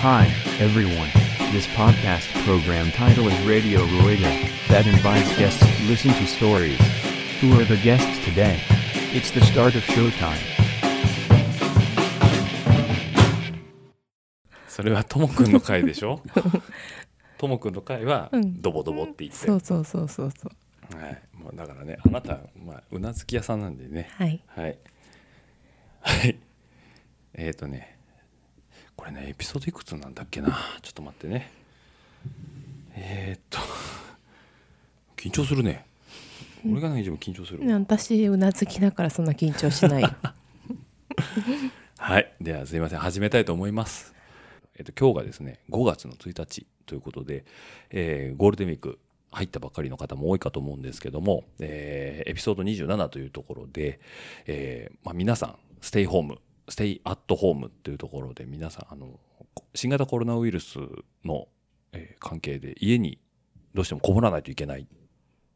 Hi, everyone. This podcast program title is Radio Rueda, that invites guests to listen to stories. Who are the guests today? It's the start of showtime. それはともくんの回でしょともくんの回はうんドボドボって言って、そうそうそうそうそうはい、もうだからねあなた、まあ、うなずき屋さんなんでねはいはいはいえっ、ー、とねこれねエピソードいくつなんだっけな。ちょっと待ってね。えっ、ー、と緊張するね。俺がね一番緊張する。わ私うなずきだからそんな緊張しない。はい。ではすいません。始めたいと思います。えっ、と今日がですね5月の1日ということで、えーゴールデンウィーク入ったばっかりの方も多いかと思うんですけども、えーエピソード27というところで、えーまあ、皆さんステイホームステイアットホームというところで皆さんあの新型コロナウイルスの、え関係で家にどうしてもこもらないといけない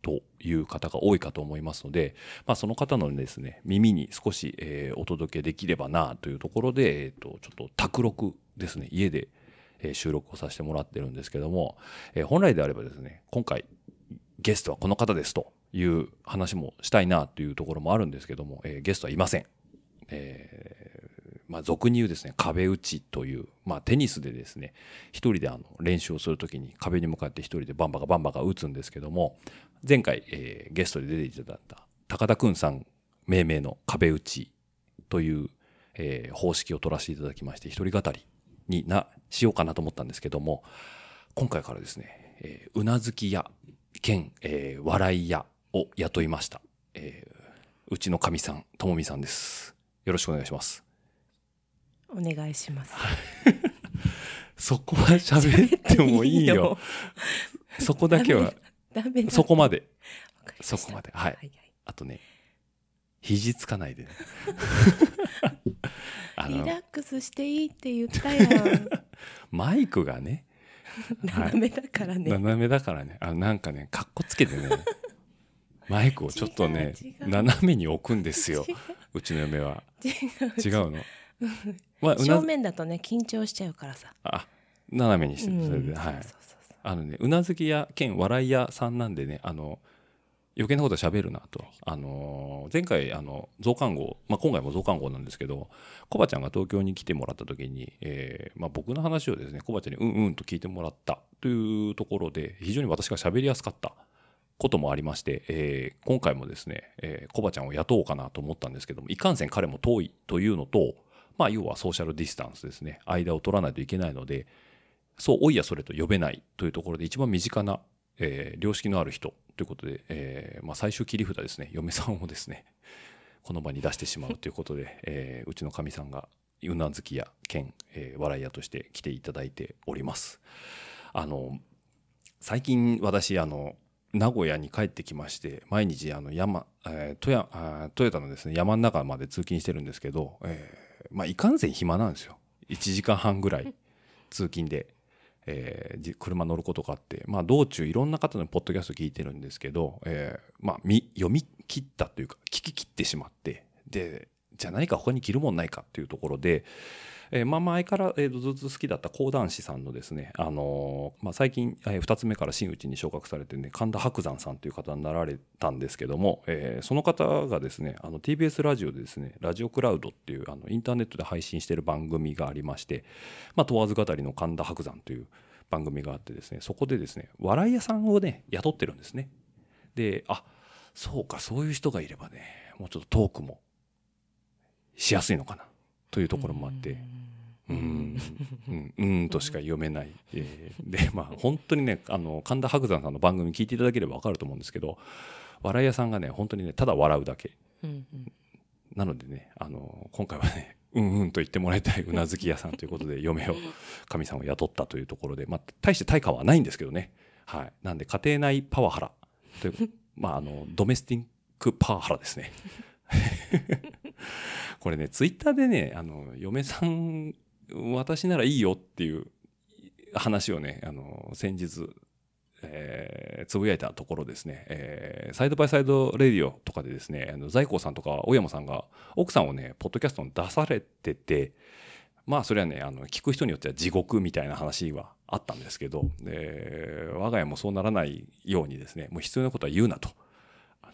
という方が多いかと思いますので、まあ、その方のですね耳に少し、えお届けできればなというところで、えー、とちょっと卓録ですね家で、え収録をさせてもらってるんですけども、え本来であればですね今回ゲストはこの方ですという話もしたいなというところもあるんですけども、えゲストはいません。えまあ、俗に言うですね壁打ちという、まあ、テニスでですね一人であの練習をするときに壁に向かって一人でバンバカバンバカ打つんですけども前回、えーゲストで出ていただいた高田くんさん命名の壁打ちという、えー方式を取らせていただきまして一人語りになしようかなと思ったんですけども今回からですね、えーうなずき屋兼、えー笑い屋を雇いました、えーうちのかみさんともみさんです。よろしくお願いします。お願いします。そこは喋ってもいいよ。そこだけは。ダメだそこまで。そこまで。はい。はいあとね肘つかないでね。リラックスしていいって言ったやん。マイクがね。斜めだからね、斜めだからね。あなんかねかっこつけてね。マイクをちょっとね斜めに置くんですよ。う。ちの嫁は。違違うの？正面だとね緊張しちゃうからさ。あ斜めにしてうん。それで、はい。そうそうそうそう。あのねうなずき屋兼笑い屋さんなんでねあの余計なこと喋るなと、あのー前回あの増刊号、まあ、今回も増刊号なんですけどコバちゃんが東京に来てもらった時に、えーまあ、僕の話をですねコバちゃんにうんうんと聞いてもらった。というところで非常に私が喋りやすかった。こともありまして、えー今回もですね、えーコバちゃんを雇おうかなと思ったんですけどもいかんせん彼も遠いというのと、まあ、要はソーシャルディスタンスですね間を取らないといけないのでそうおいやそれと呼べないというところで一番身近な、えー良識のある人ということで、えーまあ、最終切り札ですね嫁さんをですねこの場に出してしまうということで、えーうちのかみさんがうなずき屋兼、えー笑い屋として来ていただいております。あの最近私あの名古屋に帰ってきまして毎日あの山、えー、トヤトヨタのですね山の中まで通勤してるんですけど、えーまあ、いかんせん暇なんですよ。1時間半ぐらい通勤で、えー車乗ることがあって、まあ、道中いろんな方のポッドキャスト聞いてるんですけど、えーまあ、読み切ったというか聞き切ってしまって。でじゃあ何か他に着るもんないかっていうところで、えーまあ前から、えーずっと好きだった講談師さんのですね、あのーまあ、最近、え2つ目から真打ちに昇格されてね神田伯山さんという方になられたんですけども、えーその方がですねあの TBS ラジオでですねラジオクラウドっていうあのインターネットで配信してる番組がありまして、まあ、問わず語りの神田伯山という番組があってですねそこでですね笑い屋さんをね雇ってるんですね。であそうかそういう人がいればねもうちょっとトークもしやすいのかな。というところもあってうーん、うん、うーんとしか読めない。えーで、まあ、本当にね、あの、神田伯山さんの番組聞いていただければわかると思うんですけど、笑い屋さんがね、本当にね、ただ笑うだけ。うんうんなのでね、あの、今回はね、うんうんと言ってもらいたいうなずき屋さんということで、嫁を、神さんを雇ったというところで、まあ、大して対価はないんですけどね。はい。なんで、家庭内パワハラという、まあ、あの、ドメスティックパワハラですね。これね、ツイッターでね、あの、嫁さん、私ならいいよっていう話をね、あの、先日、えーつぶやいたところですね、えーサイドバイサイドレディオとかでですね、あの在光さんとか小山さんが奥さんをね、ポッドキャストに出されてて、まあそれはねあの聞く人によっては地獄みたいな話はあったんですけどで我が家もそうならないようにですねもう必要なことは言うなと。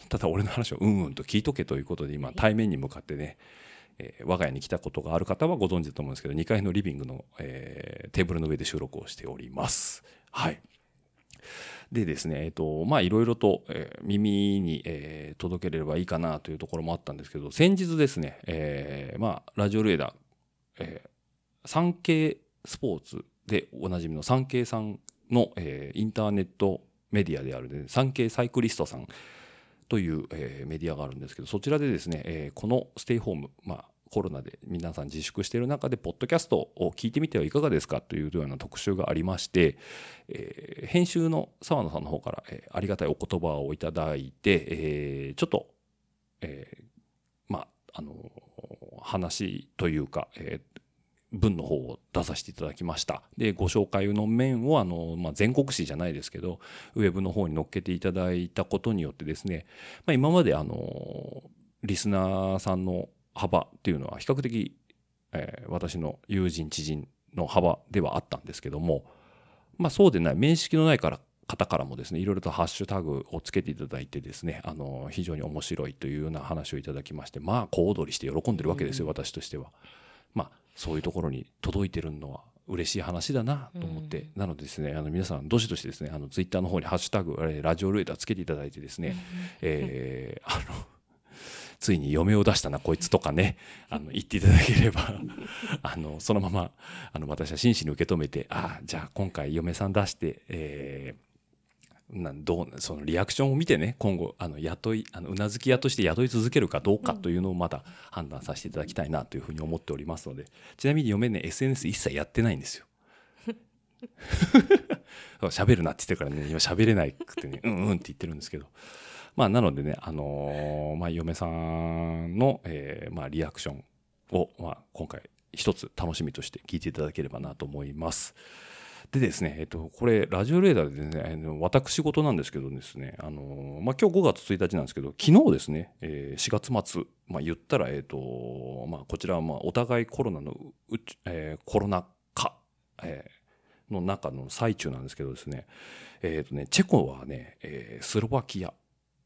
ただ俺の話をうんうんと聞いとけということで今対面に向かってね、えー我が家に来たことがある方はご存知だと思うんですけど2階のリビングの、えーテーブルの上で収録をしております。はいでですね、えっ、と、まあ、いろいろと、えー耳に、えー届ければいいかなというところもあったんですけど、先日ですね、えーまあ、ラジオレーダー、えー、産経スポーツでおなじみの産経さんの、えーインターネットメディアである、ね、産経サイクリストさんという、えメディアがあるんですけど、そちらでですね、えこのステイホーム、まあ、コロナで皆さん自粛している中で、ポッドキャストを聞いてみてはいかがですかというような特集がありまして、え編集の澤野さんの方から、えありがたいお言葉をいただいて、えちょっと、えまあ、あの話というか、え文の方を出させていただきました。で、ご紹介の面を、あの、まあ、全国紙じゃないですけど、ウェブの方に載っけていただいたことによってですね、まあ、今まで、あの、リスナーさんの幅っていうのは比較的、えー私の友人、知人の幅ではあったんですけども、まあ、そうでない、面識のないから方からもですね、いろいろとハッシュタグをつけていただいてですね、あの、非常に面白いというような話をいただきまして、まあ、小躍りして喜んでるわけですよ、私としては。まあ、そういうところに届いてるのは嬉しい話だなと思って、なのでですね、あの皆さん、どしどしですね、あのツイッターの方にハッシュタグ、ラジオルエダーつけていただいてですね、えーあの、ついに嫁を出したな、こいつとかね、あの、言っていただければ、あの、そのまま、あの、私は真摯に受け止めて、ああ、じゃあ今回嫁さん出して、えーなんどうそのリアクションを見てね今後あの雇いあのうなずき屋として雇い続けるかどうかというのをまだ判断させていただきたいなというふうに思っておりますのでちなみに嫁ね SNS 一切やってないんですよ。喋るなって言ってからね今喋れないくてね うんうんって言ってるんですけどまあなのでねあのーまあ嫁さんの、えーまあリアクションを、まあ、今回一つ楽しみとして聞いていただければなと思います。でですね、えっと、これ、ラジオレーダーでね、あの私事なんですけどですね、あの、まあ、今日5月1日なんですけど、昨日ですね、えー4月末、まあ、言ったら、えっと、まあ、こちらは、まあ、お互いコロナのうち、えーコロナ禍、えーの中の最中なんですけどですね、えっとね、チェコはね、えースロバキア、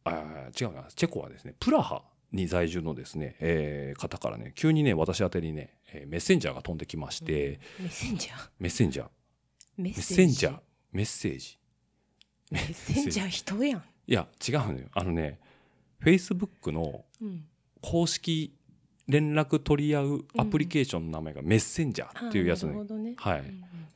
あー違うな、チェコはですね、プラハに在住のですね、えー方からね、急にね、私宛てにね、えーメッセンジャーが飛んできまして、メッセンジャー？メッセンジャー、メッセンジ？ャー、メッセージ？メッセンジャー人やん、いや、違うのよ。あのね、Facebook のうん、公式連絡取り合うアプリケーションの名前がメッセンジャーっていうやつねねはい。っう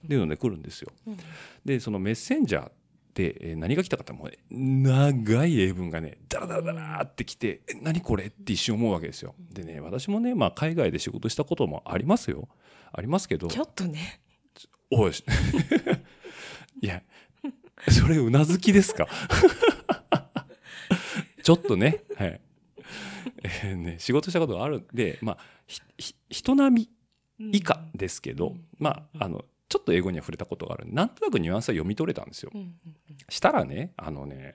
んていうので来るんですよ。うんで、そのメッセンジャーってえー何が来たかってもうね、長い英文がね、ダラダラダラって来て、え、何これって一瞬思うわけですよ。でね、私もね、まあ海外で仕事したこともありますよ。ありますけど、ちょっとねおい、いや、それうなずきですか？ちょっとね、はい。えーね、仕事したことがあるんで、まあ、人並み以下ですけど、まあ、あの、ちょっと英語には触れたことがあるなんとなくニュアンスは読み取れたんですよう。んうんしたらね、あのね、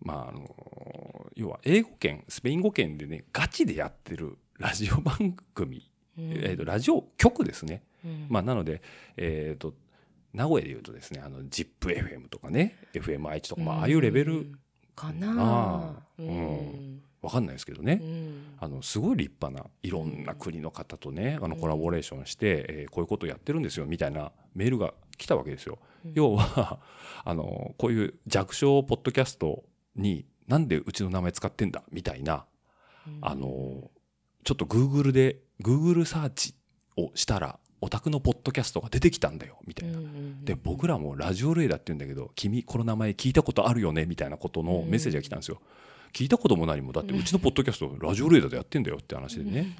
まあ、あの、要は英語圏、スペイン語圏でね、ガチでやってるラジオ番組、うんえーと、ラジオ局ですね。うん。まあ、なので、えっ、と、名古屋で言うとですね、あの、ZIPFM とかね、FMI とか、まあ、ああいうレベル、かなううん。わかんないですけどね、うん。あの、すごい立派な、いろんな国の方とね、あの、コラボレーションして、えーこういうことをやってるんですよ、みたいなメールが来たわけですよ。うん。要は、あの、こういう弱小ポッドキャストに、なんでうちの名前使ってんだ、みたいな、あの、ちょっと Google で、Google サーチをしたら、オタクのポッドキャストが出てきたんだよ、みたいな。で、僕らもラジオレーダーって言うんだけど、君、この名前聞いたことあるよねみたいなことのメッセージが来たんですよ。聞いたことも何も、だってうちのポッドキャスト、ラジオレーダーでやってんだよって話でね。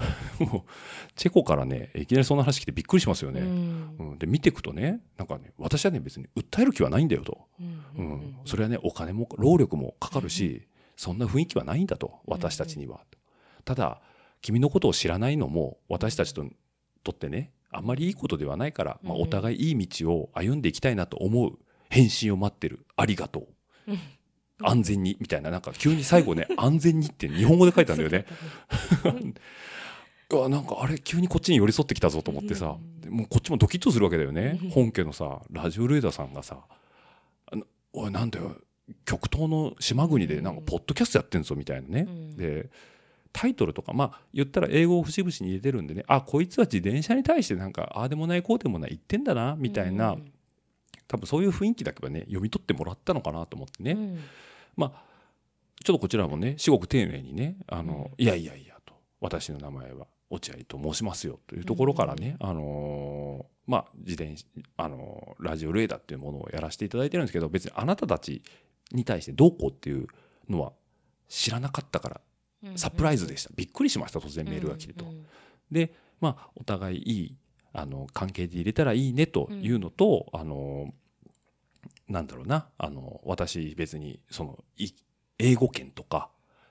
もう、チェコからね、いきなりそんな話来てびっくりしますよね。うんうん、で、見ていくとね、なんかね、私はね、別に訴える気はないんだよと。ううんん、それはね、お金も、労力もかかるし、そんな雰囲気はないんだと、私たちには。ただ、君のことを知らないのも、私たちととってね、あんまりいいことではないから、まあ、うんお互いいい道を歩んでいきたいなと思う返信を待ってる。ありがとう。安全に、みたいな、なんか急に最後ね、安全にって日本語で書いたんだよね。う わなんかあれ急にこっちに寄り添ってきたぞと思ってさ、もうこっちもドキッとするわけだよね、うん。本家のさラジオルエダさんがさ「あのおいなんだよ極東の島国でなんかポッドキャストやってんぞ」みたいなね、うん。でタイトルとかまあ言ったら英語を節々に入れてるんでねあこいつは自転車に対してなんかああでもないこうでもない言ってんだなみたいな、うん。多分そういう雰囲気だけはね読み取ってもらったのかなと思ってね、うん。まあちょっとこちらもね至極丁寧にねあの、うん。いやいやいやと私の名前は落合と申しますよというところからね、あのーまあ自転車あのーラジオレーダーっていうものをやらせていただいてるんですけど別にあなたたちに対してどうこうっていうのは知らなかったからうんサプライズでした、びっくりしました。突然メールが来てと。うんでまあお互いいいあの関係で入れたらいいねというのと、あのなんだろうな。あの私別にそのい英語圏とか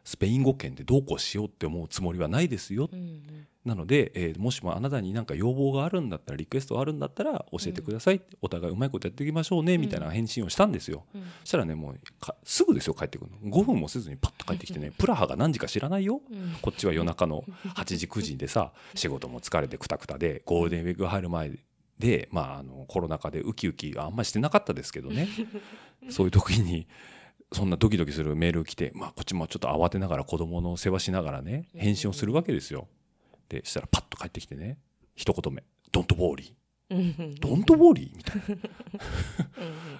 スペイン語圏でどうこうしようって思うつもりはないですよ、うんうん。なので、えーもしもあなたになんか要望があるんだったらリクエストがあるんだったら教えてください、お互いうまいことやっていきましょうねみたいな返信をしたんですよ、うん。そしたらねもうかすぐですよ帰ってくるの。5分もせずにパッと帰ってきてねプラハが何時か知らないよ。うん。こっちは夜中の8時9時でさ仕事も疲れてくたくたでゴールデンウィークが入る前で、まあ、あのコロナ禍でウキウキあんまりしてなかったですけどね。そういう時にそんなドキドキするメール来て、まあ、こっちもちょっと慌てながら子供の世話しながらね返信をするわけですよ。でしたらパッと帰ってきてね一言目「ドントウォーリー」うん「ドントウォーリー」みたいな。うん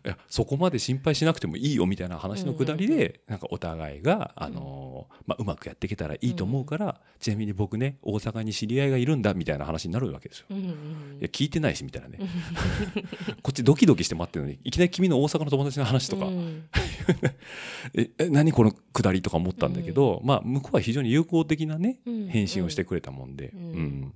いやそこまで心配しなくてもいいよみたいな話のくだりで、なんかお互いが、あのーまあ、うまくやっていけたらいいと思うから、ちなみに僕ね大阪に知り合いがいるんだみたいな話になるわけですよ。いや聞いてないしみたいなね。こっちドキドキして待ってるのにいきなり君の大阪の友達の話とか、うん。ええ何このくだりとか思ったんだけど、まあ向こうは非常に友好的なねうん。返信をしてくれたもんで、うん。うん。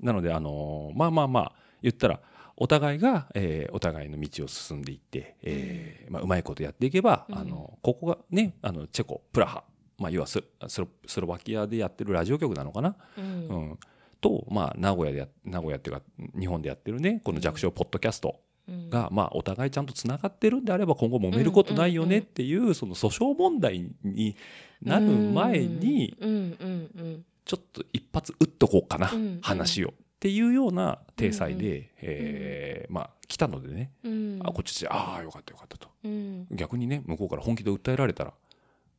なのであのーまあまあまあ言ったらお互いが、えーお互いの道を進んでいって、えーまあ、うまいことやっていけば、うん。あのここがねあのチェコプラハ、まあ、要はススロスロバキアでやってるラジオ局なのかな、うん。うん。と、まあ、名古屋でや名古屋っていうか日本でやってるねこの弱小ポッドキャストうん。が、まあ、お互いちゃんとつながってるんであれば今後揉めることないよねっていう,、その訴訟問題になる前にうんうんうんちょっと一発打っとこうかな、うん。話をっていうような体裁で、えーまあ来たのでね、うん。あこっちでああよかったよかったと。うん。逆にね向こうから本気で訴えられたら、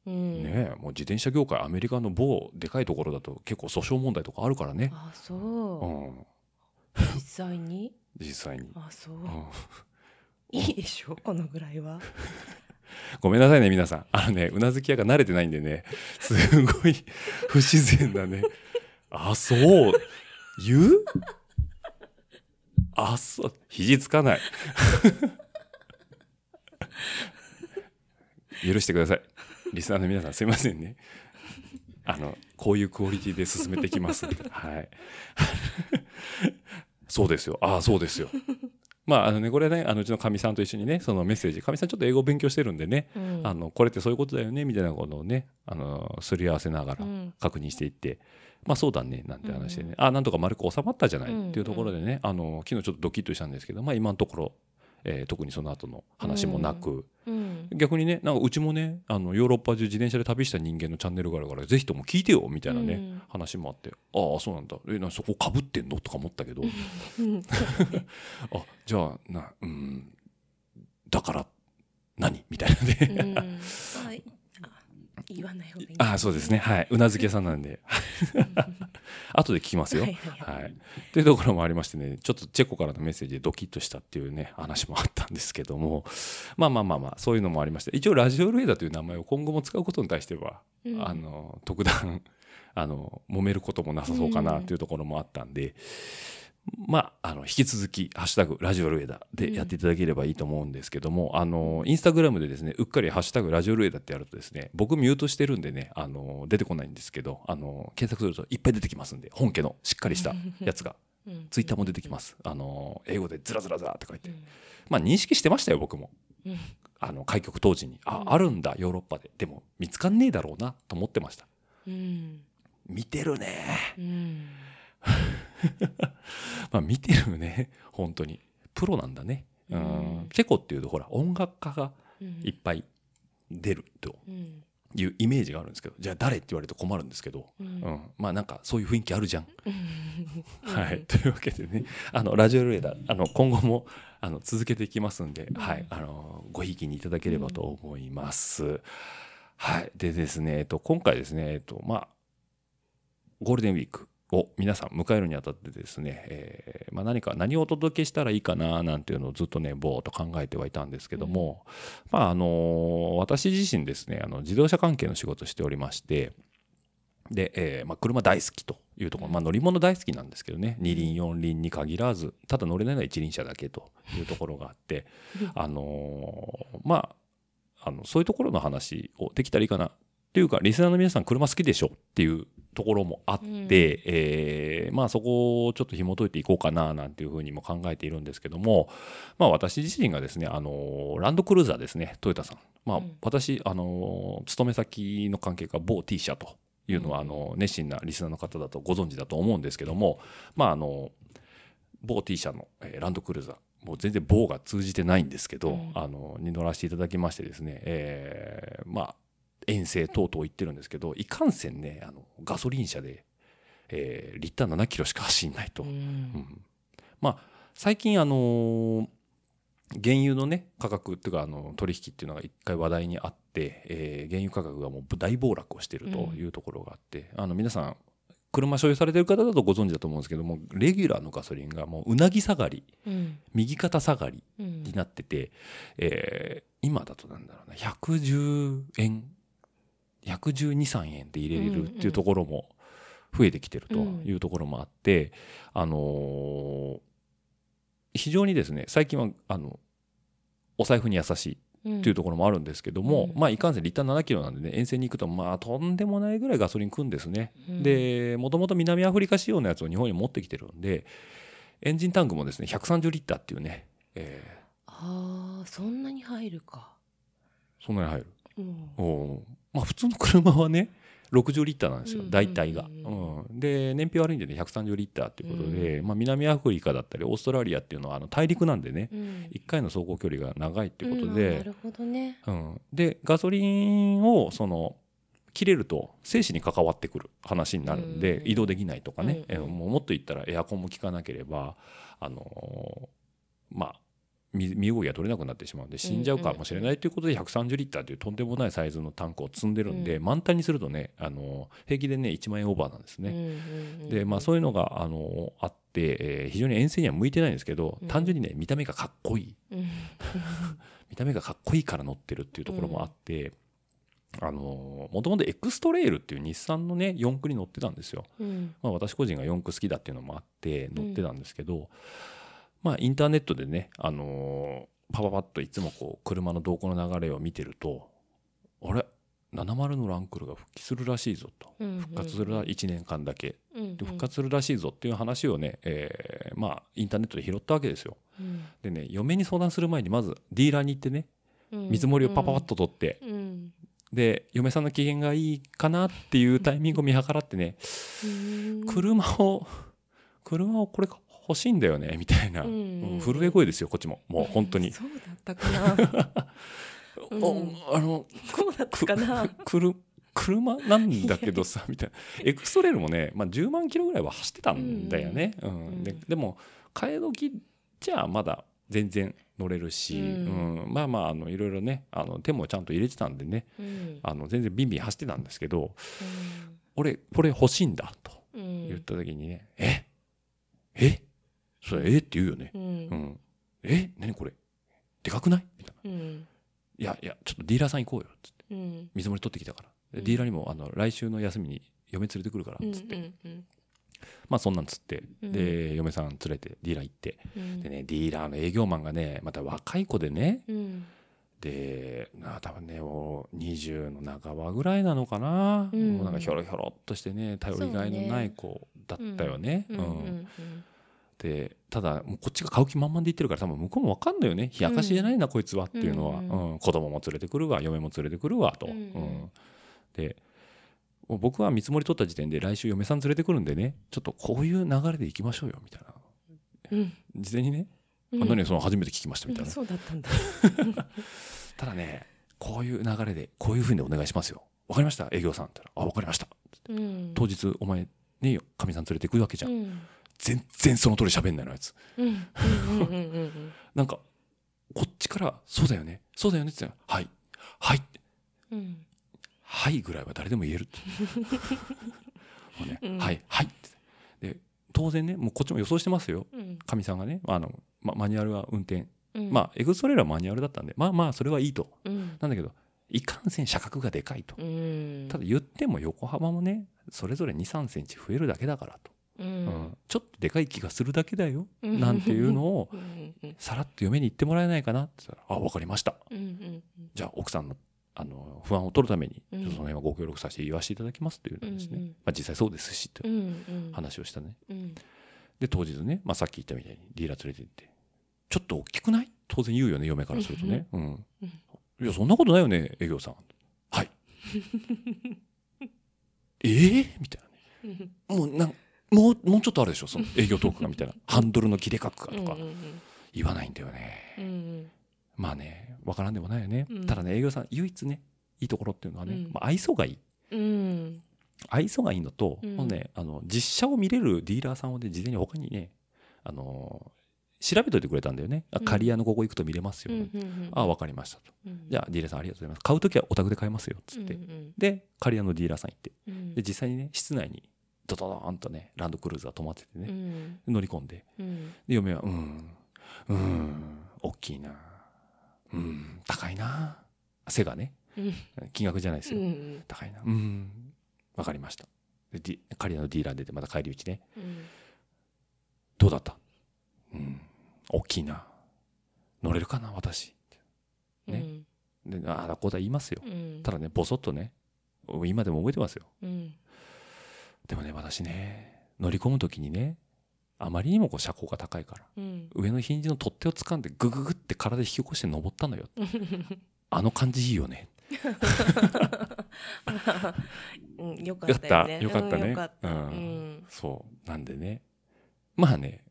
うん。ねえもう自転車業界アメリカの某でかいところだと結構訴訟問題とかあるからね、あそう。うん。実際に？実際に、あそう。うん。いいでしょこのぐらいは。ごめんなさいね皆さん。あのねうなずき屋が慣れてないんでね。すごい不自然なね。あそう言う？あそう。肘つかない。許してください。リスナーの皆さんすいませんね。あのこういうクオリティで進めていきます。はい。そうですよ。ああそうですよ。まああのねこれねあのうちのかみさんと一緒にねそのメッセージ。かみさんちょっと英語を勉強してるんでね、うん。あのこれってそういうことだよねみたいなことをねあのすり合わせながらうん。確認していって、まあそうだねなんて話でね、あなんとか丸く収まったじゃないっていうところでね、あの昨日ちょっとドキッとしたんですけど、まあ、今のところ、えー特にその後の話もなく、うん逆にねなんかうちもねあのヨーロッパ中自転車で旅した人間のチャンネルがあるからぜひとも聞いてよみたいなね、うん話もあってああそうなんだ。えなそこかぶってんの？とか思ったけど。うん。あじゃあなうん。だから何？みたいなね、うん。はい。あ言わない方がいい。ああそうですね。はい。うなずき屋さんなんで。後で聞きますよ。はいはいはい。はい、というところもありましてねちょっとチェコからのメッセージでドキッとしたっていうね話もあったんですけども。まあまあまあまあそういうのもありまして一応ラジオルエダという名前を今後も使うことに対しては、うん。あの特段あの揉めることもなさそうかなっていうところもあったんで、まあ、あの引き続き「ハッシュタグラジオルエダ」でやっていただければいいと思うんですけども、あのインスタグラムでですねうっかり「ハッシュタグラジオルエダ」ってやるとですね僕ミュートしてるんでねあの出てこないんですけどあの検索するといっぱい出てきますんで本家のしっかりした やつが。うん。ツイッターも出てきます。あの英語でズラズラズラって書いて。うん。まあ認識してましたよ僕も。うん。あの開局当時に。あうん。あるんだヨーロッパで。でも見つかんねえだろうなと思ってました。うん。見てるね。うん まあ見てるね。本当に。プロなんだね。うん。うん。チェコっていうとほら音楽家がうん。いっぱい出るとうん。いうイメージがあるんですけどじゃあ誰って言われると困るんですけど、ううん。んまあなんかそういう雰囲気あるじゃん。うん。はい、というわけでねあのラジオルエダあの今後もあの続けていきますんで、はい、あのごひいきにいただければと思います。はい、でですね、えっと、今回ですね、えっとまあ、ゴールデンウィークを皆さん迎えるにあたってですね、えーまあ、何か何をお届けしたらいいかななんていうのをずっとねぼーっと考えてはいたんですけども、まああの私自身ですねあの自動車関係の仕事をしておりましてで、えーまあ、車大好きというところ、まあ、乗り物大好きなんですけどね二輪四輪に限らずただ乗れないのは一輪車だけというところがあってあのーまああのそういうところの話をできたらいいかなっていうかリスナーの皆さん車好きでしょっていうところもあって、うん。えーまあそこをちょっと紐解いていこうかななんていうふうにも考えているんですけどもまあ私自身がですねあのランドクルーザーですねトヨタさん。まあうん。私あの勤め先の関係が某 T 社というのはあうん。の熱心なリスナーの方だとご存知だと思うんですけどもまああの某 T 社の、えーランドクルーザーもう全然某が通じてないんですけど、うん。あのに乗らせていただきましてですね、えーまあ遠征等々行ってるんですけどいかんせんねあのガソリン車で、えーリッター7キロしか走んないと、ううん。んまあ最近あのー原油のね価格っていうかあの取引っていうのが一回話題にあって、えー原油価格がもう大暴落をしているというところがあって、あの皆さん車所有されてる方だとご存知だと思うんですけどもレギュラーのガソリンがもううなぎ下がりうん。右肩下がりうん。になってて、えー今だとなんだろうな110円11213円で入れれるっていうところも増えてきてるというところもあって、あのー非常にですね最近はあのお財布に優しいっていうところもあるんですけども、うん。まあいかんせんリッター7キロなんでね遠征に行くとまあとんでもないぐらいガソリン食うんですね。うん。でもともと南アフリカ仕様のやつを日本に持ってきてるんでエンジンタンクもですね130リッターっていうね、えああそんなに入るか。ーそんなに入る。うん。おーまあ普通の車はね60リッターなんですようん。大体が、うん。うん。で燃費悪いんでね130リッターっていうことで、まあ、南アフリカだったりオーストラリアっていうのはあの大陸なんでねうん。1回の走行距離が長いっていうことでな、るほどね。うん。でガソリンをその切れると生死に関わってくる話になるんで、うん。移動できないとかね、うん。えーもうもっと言ったらエアコンも効かなければあのーまあ身身動きが取れなくなってしまうんで死んじゃうかもしれないということで130リッターというとんでもないサイズのタンクを積んでるんで、うん。満タンにするとねあの平気でね1万円オーバーなんですね。でまあそういうのがあのあって、えー非常に遠征には向いてないんですけどうん。単純にね見た目がかっこいい。うん。見た目がかっこいいから乗ってるっていうところもあって、あのもともとエクストレイルっていう日産のね四駆に乗ってたんですよ。うん。まあ、私個人が四駆好きだっていうのもあって乗ってたんですけど、まあインターネットでね、あのーパパパッといつもこう車の動向の流れを見てるとあれ？70のランクルが復帰するらしいぞと。うん復活するら1年間だけ。うんで復活するらしいぞっていう話をね、えーまあインターネットで拾ったわけですよ。うん。でね嫁に相談する前にまずディーラーに行ってねうん。見積もりをパパパッと取って、うん。で嫁さんの機嫌がいいかなっていうタイミングを見計らってねうん。車を車をこれ欲しいんだよねみたいな、うんうん震え声ですよこっちも。もう本当に、そうだったかな。あのそうだったかな。くる車なんだけどさみたいな。エクストレイルもね、まあ、10万キロぐらいは走ってたんだよね、うんうんででも替え時じゃあまだ全然乗れるし、ううん。まあまああのいろいろねあの手もちゃんと入れてたんでね。うん。あの全然ビンビン走ってたんですけど俺これ欲しいんだとうん。言った時にね「え？え？それえって言うよね。う。ん。うん、え？何これ？でかくない？みたいな。うん。いやいやちょっとディーラーさん行こうよっつって。うん。見積もり取ってきたから。ディーラーにもあの来週の休みに嫁連れてくるからつって、うんまあそんなんつってうん。で嫁さん連れてディーラー行って。うん。でねディーラーの営業マンがねまた若い子でね。うん。でな多分ねもう20の半ばぐらいなのかな、うん。もうなんかひょろひょろっとしてね頼りがいのない子だったよね。うん。うんでただもうこっちが買う気満々で言ってるから多分向こうも分かんないよね。冷やかしじゃないな、こいつはっていうのは、ううんん。子供も連れてくるわ嫁も連れてくるわと。うんうん。で僕は見積もり取った時点で来週嫁さん連れてくるんでねちょっとこういう流れでいきましょうよみたいな。うん。事前にね、うん。あ何その初めて聞きましたみたいな、そうだったんだ。ただねこういう流れでこういうふうにお願いしますよ。分かりました営業さん」って言ったら「あ分かりました」うん。当日お前ねかみさん連れてくるわけじゃん、うん全然その通り喋んないのあいつ。うん。うん。うん。うん。うん。なんかこっちから「そうだよね。そうだよね」って言ったら「はい。はい」うんはいぐらいは誰でも言えるって。もうね、うん。はい。はい。ってで当然ねもうこっちも予想してますよ。うん。かみさんがねあの、ま、マニュアルは運転、うん。まあエグストレーラーはマニュアルだったんで。まあまあそれはいいと。うん。なんだけどいかんせん車格がでかいと、うん。ただ言っても横幅もねそれぞれ2 3センチ増えるだけだからと、ううん。んちょっとでかい気がするだけだよ、うん。なんていうのをさらっと嫁に言ってもらえないかなって言ったら「あ分かりました。じゃあ奥さんのあの不安を取るために、その辺はご協力させて言わせていただきますっていうのですね、まあ、実際そうですしと話をしたね。うん。で当日ね、まあ、さっき言ったみたいにディーラー連れて行って「ちょっと大きくない?」当然言うよね嫁からするとね「うんうん。いやそんなことないよね営業さん」はい。ええみたいなね。う んもうなんもうもうちょっとあるでしょ？その営業トークがみたいな。ハンドルの切れ角がとか。うんうん言わないんだよね、うんまあね分からんでもないよね、うん。ただね営業さん唯一ねいいところっていうのはね、うん。まあ、愛想がいい。うん。愛想がいいのと、うん。もうねあの実車を見れるディーラーさんをね事前に他にねあの調べといてくれたんだよね、あうん。刈谷のここ行くと見れますよ、うんうんあ分かりましたと。うんじゃあディーラーさんありがとうございます。買う時はお宅で買えますよ。っつって、うんうん。で刈谷のディーラーさん行って。うん。で実際にね室内にドドドーンとねランドクルーザー止まっててうね、ん。乗り込んで。うん。で嫁は「うん。うん。大きいな。うん。高いな。背がね。うん。金額じゃないですよ、うん。高いな。うん。分かりました。でディ刈谷のディーラー出てまた帰り討ちね。うん。どうだった？うん。大きいな。乗れるかな？私。ね。でああだこうだ言いますよ。うん。ただねボソッとね今でも覚えてますよ。うんでもね私ね乗り込む時にねあまりにもこう車高が高いからうん。上のヒンジの取っ手を掴んでグググって体引き起こして登ったのよあの感じいいよね。う んよかったよかった。ねうん。そう。なんでね。まあね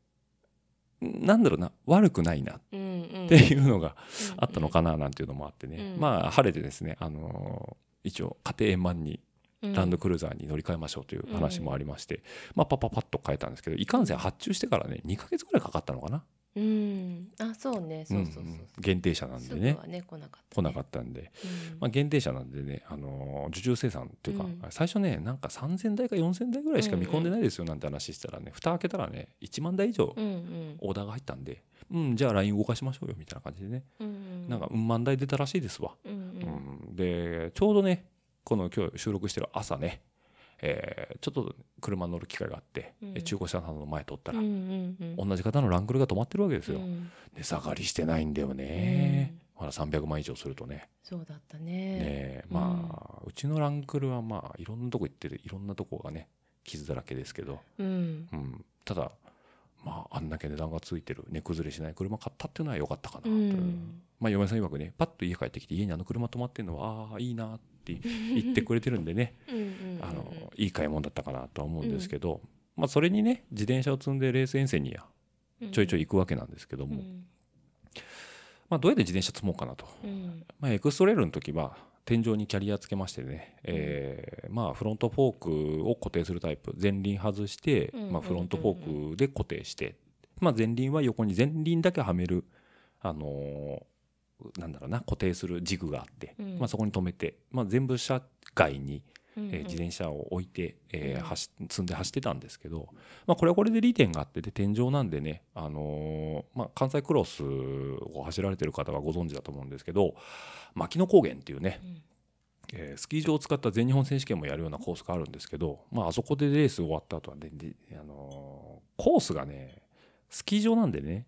なんだろうな悪くないな。っうんうん。ていうのがあったのかななんていうのもあってね、うん。まあ晴れてですね、あのー一応家庭円満にうんランドクルーザーに乗り換えましょうという話もありまして、まあパッパッパッと変えたんですけどいかんせん発注してからね2ヶ月ぐらいかかったのかな？うん。あそうね。そうそうそうう。んうん。限定車なんすでねね来なかった来なかったんで、うん。まあ、限定車なんでね、あのー受注生産っていうか、うん。最初ねなんか3000台か4000台ぐらいしか見込んでないですよなんて話したらね蓋開けたらね1万台以上うんうん。オーダーが入ったんで、うん、じゃあ LINE 動かしましょうよみたいな感じでね、うん。なんかうん万台出たらしいですわ。うんうん。うん、でちょうどねこの今日収録してる朝ね、えーちょっと車乗る機会があって、うん。え中古車さんの前通ったら、うんうんうん。同じ方のランクルが止まってるわけですよ、うん。値下がりしてないんだよね、まだ300万以上するとね。そうだったね。ねえまあ、うちのランクルはまあいろんなとこ行ってるいろんなとこがね傷だらけですけど、うん。うん、ただまああんだけ値段がついてる値崩れしない車買ったっていうのは良かったかなと、うん。まあ嫁さん曰くねパッと家帰ってきて家にあの車止まってるのはああいいなって言ってくれてるんでね。うんうんうんあのいい買い物だったかなとは思うんですけど、まあそれにね自転車を積んでレース遠征にはちょいちょい行くわけなんですけども、うん。まあどうやって自転車積もうかなと、うん。まあ、エクストレールの時は天井にキャリアつけましてね、えーまあフロントフォークを固定するタイプ。前輪外して、うん。まあ、フロントフォークで固定して、まあ、前輪は横に前輪だけはめるあのーなんだろうな固定するジグがあって、うん。まあ、そこに止めて、まあ、全部車外にうんえー自転車を置いて、えーうん。走積んで走ってたんですけど、まあ、これはこれで利点があってで天井なんでね、あのーまあ、関西クロスを走られてる方はご存知だと思うんですけど牧野高原っていうね、うん。えースキー場を使った全日本選手権もやるようなコースがあるんですけど、まあ、あそこでレース終わった後はね、であのーコースがねスキー場なんでねうん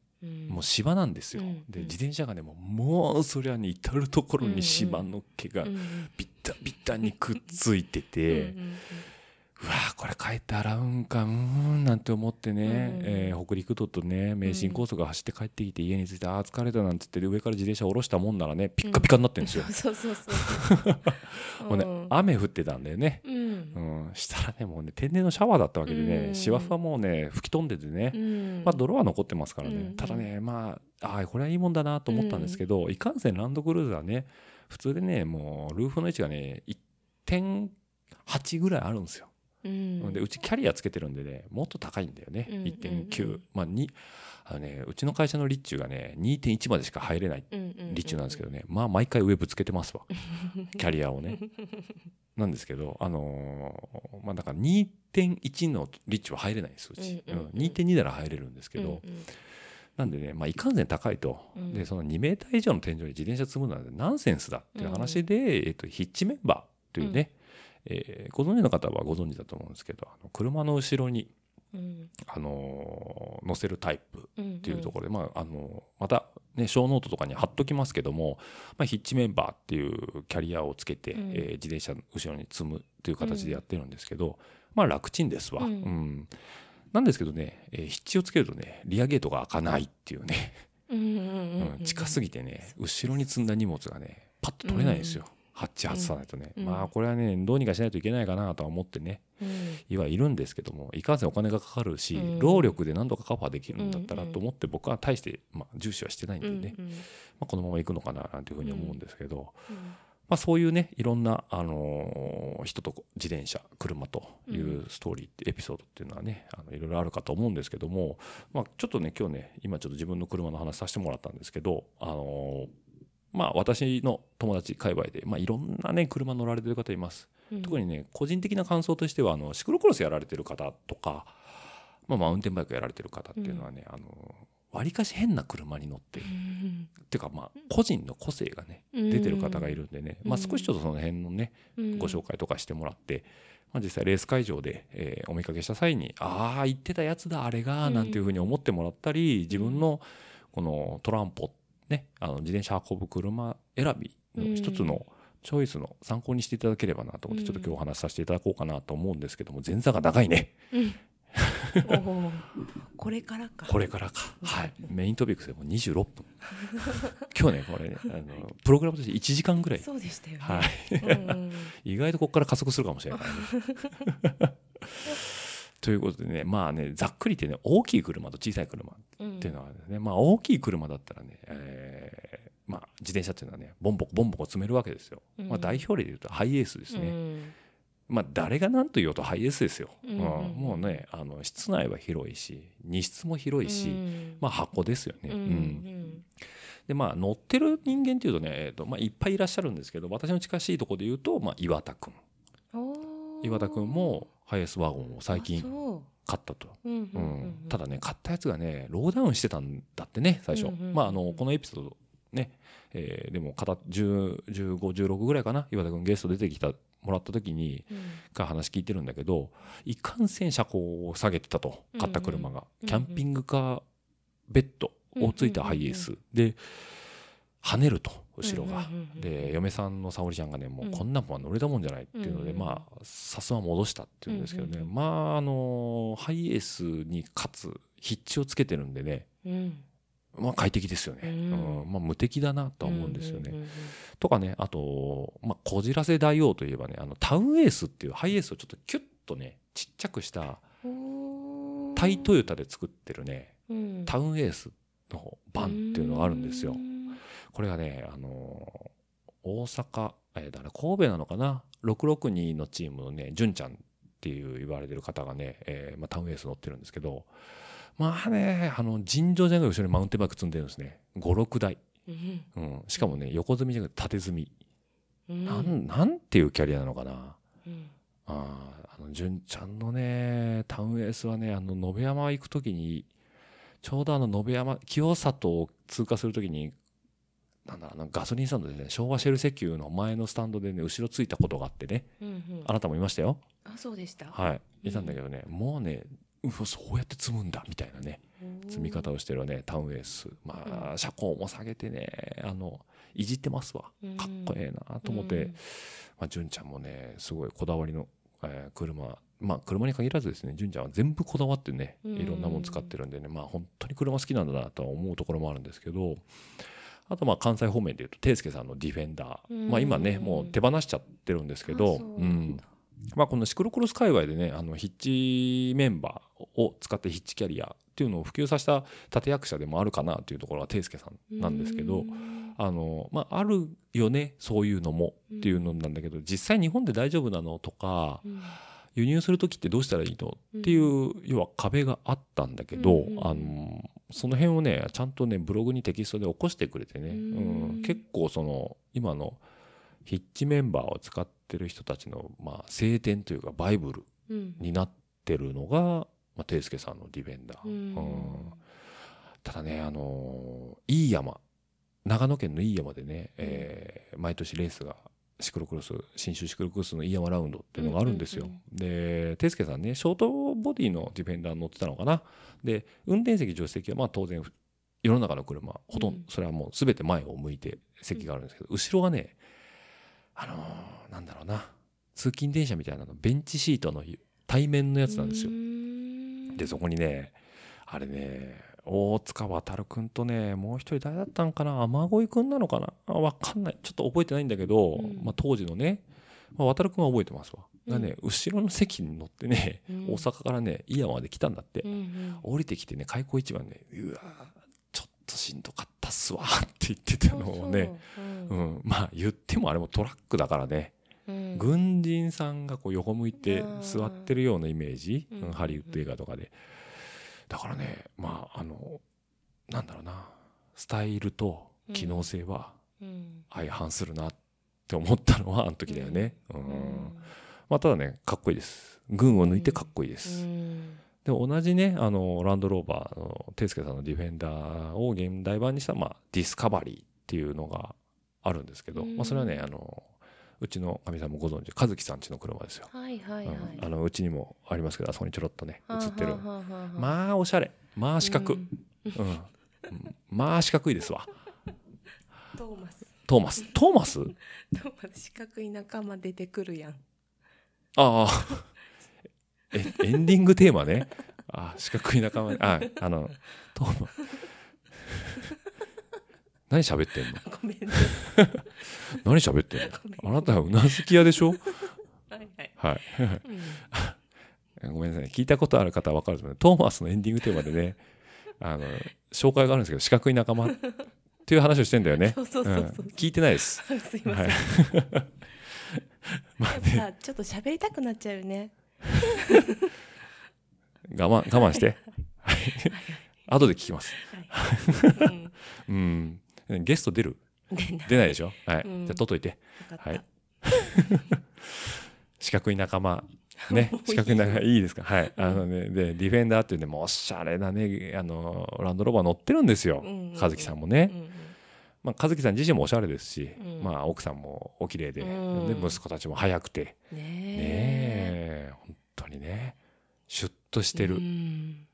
もう芝なんですよ、うん。で自転車がねもうもうそりゃに至る所に芝の毛がうんビッタビッタにくっついてて。うんうんうわーこれ帰って洗うんかうーんなんて思ってね、うんえー北陸道とね名神高速が走って帰ってきて家に着いて、ああ疲れたなんつって上から自転車下ろしたもんならねピッカピカになってるんですよ、そうそうそう もうね、うん。雨降ってたんだよね、うん。うん、したらねもうね天然のシャワーだったわけでね、うん。シワフはもうね吹き飛んでてね、うん。まあ、泥は残ってますからね、うん。ただねまああーこれはいいもんだなと思ったんですけど、いかんせんランドクルーザーね普通でねもうルーフの位置がね1.8ぐらいあるんですよ。うん。でうちキャリアつけてるんでねもっと高いんだよね、うんう。んうん。1.9まあにあのねうちの会社の立中がね2.1までしか入れない立中なんですけどね、まあ毎回上ぶつけてますわ。キャリアをね。なんですけどあのーまあだから2.1の立中は入れないんですうち、うんうんうん。うん2.2なら入れるんですけど、なんでね、まあ、いかんせん高いと、うん。でその2メーター以上の天井に自転車積むのはナンセンスだっていう話で、えっと、ヒッチメンバーというね、えーご存知の方はご存知だと思うんですけどあの車の後ろに、あのー乗せるタイプっていうところで、まああのまたねショーノートとかに貼っときますけども、まあ、ヒッチメンバーっていうキャリアをつけて、うん。えー自転車の後ろに積むっていう形でやってるんですけど、まあ楽ちんですわ。うん。うん。なんですけどね、えーヒッチをつけるとねリアゲートが開かないっていうね、うん近すぎてね後ろに積んだ荷物がねパッと取れないんですよ、ヒッチ外さないとね、うん。まあこれはねどうにかしないといけないかなとは思ってね。いはいるんですけどもいかんせんお金がかかるし、うん。労力で何とかカバーできるんだったらうんと思って僕は大して、まあ、重視はしてないんでね、まあ、このまま行くのかななんていうふうに思うんですけど、まあ、そういうねいろんな、あのー人と自転車車というストーリーってエピソードっていうのはねあのいろいろあるかと思うんですけども、まあ、ちょっとね今日ね今ちょっと自分の車の話させてもらったんですけど、あのーまあ私の友達界隈で、まあ、いろんなね車乗られてる方います。特にね個人的な感想としてはあのシクロクロスやられてる方とか、まあ、マウンテンバイクやられてる方っていうのはね、あの割かし変な車に乗ってる。っていうかまあ個人の個性がね出てる方がいるんでね、まあ、少しちょっとその辺のねご紹介とかしてもらって、まあ、実際レース会場で、えーお見かけした際にああ言ってたやつだあれがなんていうふうに思ってもらったり自分のこのトランポねあの自転車運ぶ車選びの一つのチョイスの参考にしていただければなと思ってちょっと今日お話しさせていただこうかなと思うんですけども前座が長いね。お ーこれからか。これからか。はい。メイントピックスでも26分。今日ねこれねあのプログラムとして1時間ぐらい。そうでしたよね。はい。うんうん。意外とここから加速するかもしれないね。ということでねまあねざっくり言ってね大きい車と小さい車っうん。ていうのはね、まあ大きい車だったらね、えーまあ、自転車っていうのはねボンボコボンボコ積めるわけですよ。うん。まあ、代表例で言うとハイエースですね。うん。まあ誰が何と言おうとハイエースですよ。うんうんもうねあの室内は広いし荷室も広いし、うん。まあ箱ですよね。うんうんでまあ乗ってる人間っていうとね、えーとまあ、いっぱいいらっしゃるんですけど私の近しいところで言うと、まあ、岩田君岩田君もハイエースワゴンを最近買ったと。ううんうんううん。ん、ただね買ったやつがねローダウンしてたんだってね最初、うんうんうんまああのこのエピソードね、えーでも片101516ぐらいかな岩田君ゲスト出てきたもらった時にうん。が話聞いてるんだけどいかんせん車高を下げてたと買った車が、うんうん。キャンピングカーベッドをついたハイエース、で跳ねると後ろが、で嫁さんの沙織ちゃんがねもううん。こんなもんは乗れたもんじゃないっていうので、うんうんまあさすが戻したっていうんですけどね、まああのハイエースにかつヒッチをつけてるんでね。うん。まあ快適ですよね、うん。うん。まあ、無敵だなとは思うんですよね。とかねあと、まあ、こじらせ大王といえばねあのタウンエースっていうハイエースをちょっとキュッとねちっちゃくしたタイトヨタで作ってるねうん。タウンエースの版っていうのがあるんですよ。う。んこれがね、あの大阪、えーだから神戸なのかな？662のチームのね純ちゃんっていう言われてる方がね、えーまあ、タウンエース乗ってるんですけどまあねあの尋常じゃない後ろにマウンテンバイク積んでるんですね。56台、うん。うん、しかもね横積みじゃなくて縦積み、うん。なんなんていうキャリアなのかな？うん。あーあの純ちゃんのねタウンエースはねあの延山行く時にちょうどあの延山清里を通過する時になんだあのガソリンスタンドでね昭和シェル石油の前のスタンドでね後ろついたことがあってね。うんうん。あなたもいましたよ。あそうでした。はい。いたんだけどね、もうねうわそうやって積むんだみたいなね積み方をしてるねタウンエース。まあ車高も下げてねあのいじってますわ。かっこええなと思って、まあ、純ちゃんもねすごいこだわりの、えー車。まあ車に限らずですね純ちゃんは全部こだわってねうん。いろんなもの使ってるんでねまあ本当に車好きなんだなとは思うところもあるんですけどあとまあ関西方面でいうと圭介さんのディフェンダー、うん。まあ今ねもう手放しちゃってるんですけどううん。まあ、このシクロクロス界隈でねあのヒッチメンバーを使ってヒッチキャリアっていうのを普及させた立役者でもあるかなというところは圭介さんなんですけど、うん。あの、まあ、あるよねそういうのもっていうのなんだけど、実際日本で大丈夫なのとかうん輸入する時ってどうしたらいいの？っていう、要は壁があったんだけど、あのその辺をねちゃんとねブログにテキストで起こしてくれてね、うん。うん。結構その今のヒッチメンバーを使ってる人たちの、まあ、聖典というかバイブルうん。になってるのが、まあ、テイスケさんのディフェンダー。うん。うん。ただね、あのーいい山長野県のいい山でね、えー毎年レースがシクロクロス新州シクロクロスのいい山ラウンドっていうのがあるんですよ。でテイスケさんねショートボディのディフェンダー乗ってたのかな。で運転席助手席はまあ当然世の中の車ほとんど、うん。それはもう全て前を向いて席があるんですけど、後ろがねあのーなんだろうな通勤電車みたいなのベンチシートの対面のやつなんですよ。う。ん。でそこにねあれね大塚渉君とねもう一人誰だったんかな？雨乞い君なのかな？あ分かんない。ちょっと覚えてないんだけど、うん。まあ、当時のね、まあ、渉君は覚えてますわ。がね、後ろの席に乗ってね、うん。大阪からね井山まで来たんだって、うんうん。降りてきてね開口一番ねうわちょっとしんどかったっすわって言ってたのをねそうう、ん、まあ言ってもあれもトラックだからね、うん。軍人さんがこう横向いてうん座ってるようなイメージ、うん。うんハリウッド映画とかでだからねまああのなんだろうなスタイルと機能性はうん。相反するなって思ったのはあの時だよね、うん。まあ、ただねかっこいいです。群を抜いてかっこいいです、うん。で同じねあのランドローバーのテイスケさんのディフェンダーを現代版にした、まあ、ディスカバリーっていうのがあるんですけど、うん。まあ、それはねあのうちのかみさんもご存知和樹さんちの車ですよ、はいはいはい。うん。あのうちにもありますけどあそこにちょろっとね映ってる。まあおしゃれ。まあ四角、ううん。んまあ四角いですわ。トーマス。トーマス？トーマス？トーマス四角い仲間出てくるやん。ああ。えエンディングテーマね。あ四角い仲間。ああのトーマ何喋ってんの？ごめんね。何喋ってんの？あなたはうなずき屋でしょ？はいはい。はい。うん。ごめんなさいね。聞いたことある方は分かると思う。トーマスのエンディングテーマでね あの紹介があるんですけど四角い仲間っていう話をしてんだよね。そうそうそうそうう。ん。聞いてないです。すいません、はい。まあね。さちょっと喋りたくなっちゃうよね。我慢我慢して。はい。後で聞きます。はい、うん。うん。ゲスト出る？出ない。でしょ？はい、うん。じゃあ取っといて。は い。四角い仲間。ね。四角い仲間いいですか？はい。あのねでディフェンダーっていうねもうおしゃれなねあのランドローバー乗ってるんですよ、和樹さんもね、まあ、和樹さん自身もおしゃれですし、うん。まあ奥さんもお綺麗で,、うん。で息子たちも早くて。ねねえ。え本当にね。シュッとしてる、うん。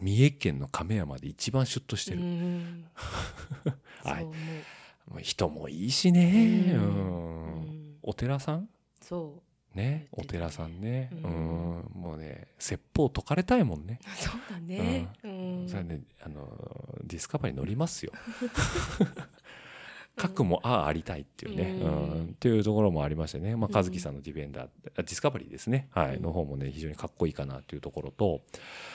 三重県の亀山で一番シュッとしてる、うん はい人もいいしね、ううん。うん。お寺さん？そね？お寺さんね、ううん。ん、もうね説法解かれたいもんね、うそうだね。うん。それはねあのディスカバリー乗りますよ。核もああありたいっていうね、ううん。んっていうところもありましてね、まあ、うん。和樹さんのディフェンダー、あディスカバリーですね、はい、うん。の方もね非常にかっこいいかなっていうところと、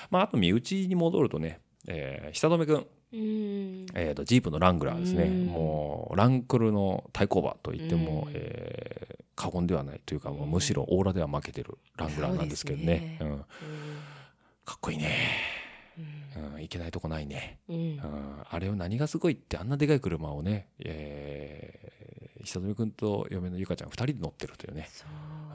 まあ、あと身内に戻るとね、えー久留君、うんえー、とジープのラングラーですね、うん。もうランクルの対抗馬といっても、うん。えー過言ではないというか、もううんむしろオーラでは負けてるラングラーなんですけどね。ね。うん、かっこいいね、うん。うん、いけないとこないね、うん。うん、あれを何がすごいってあんなでかい車をね、えー、久留君と嫁のゆかちゃん2人で乗ってるというね、そ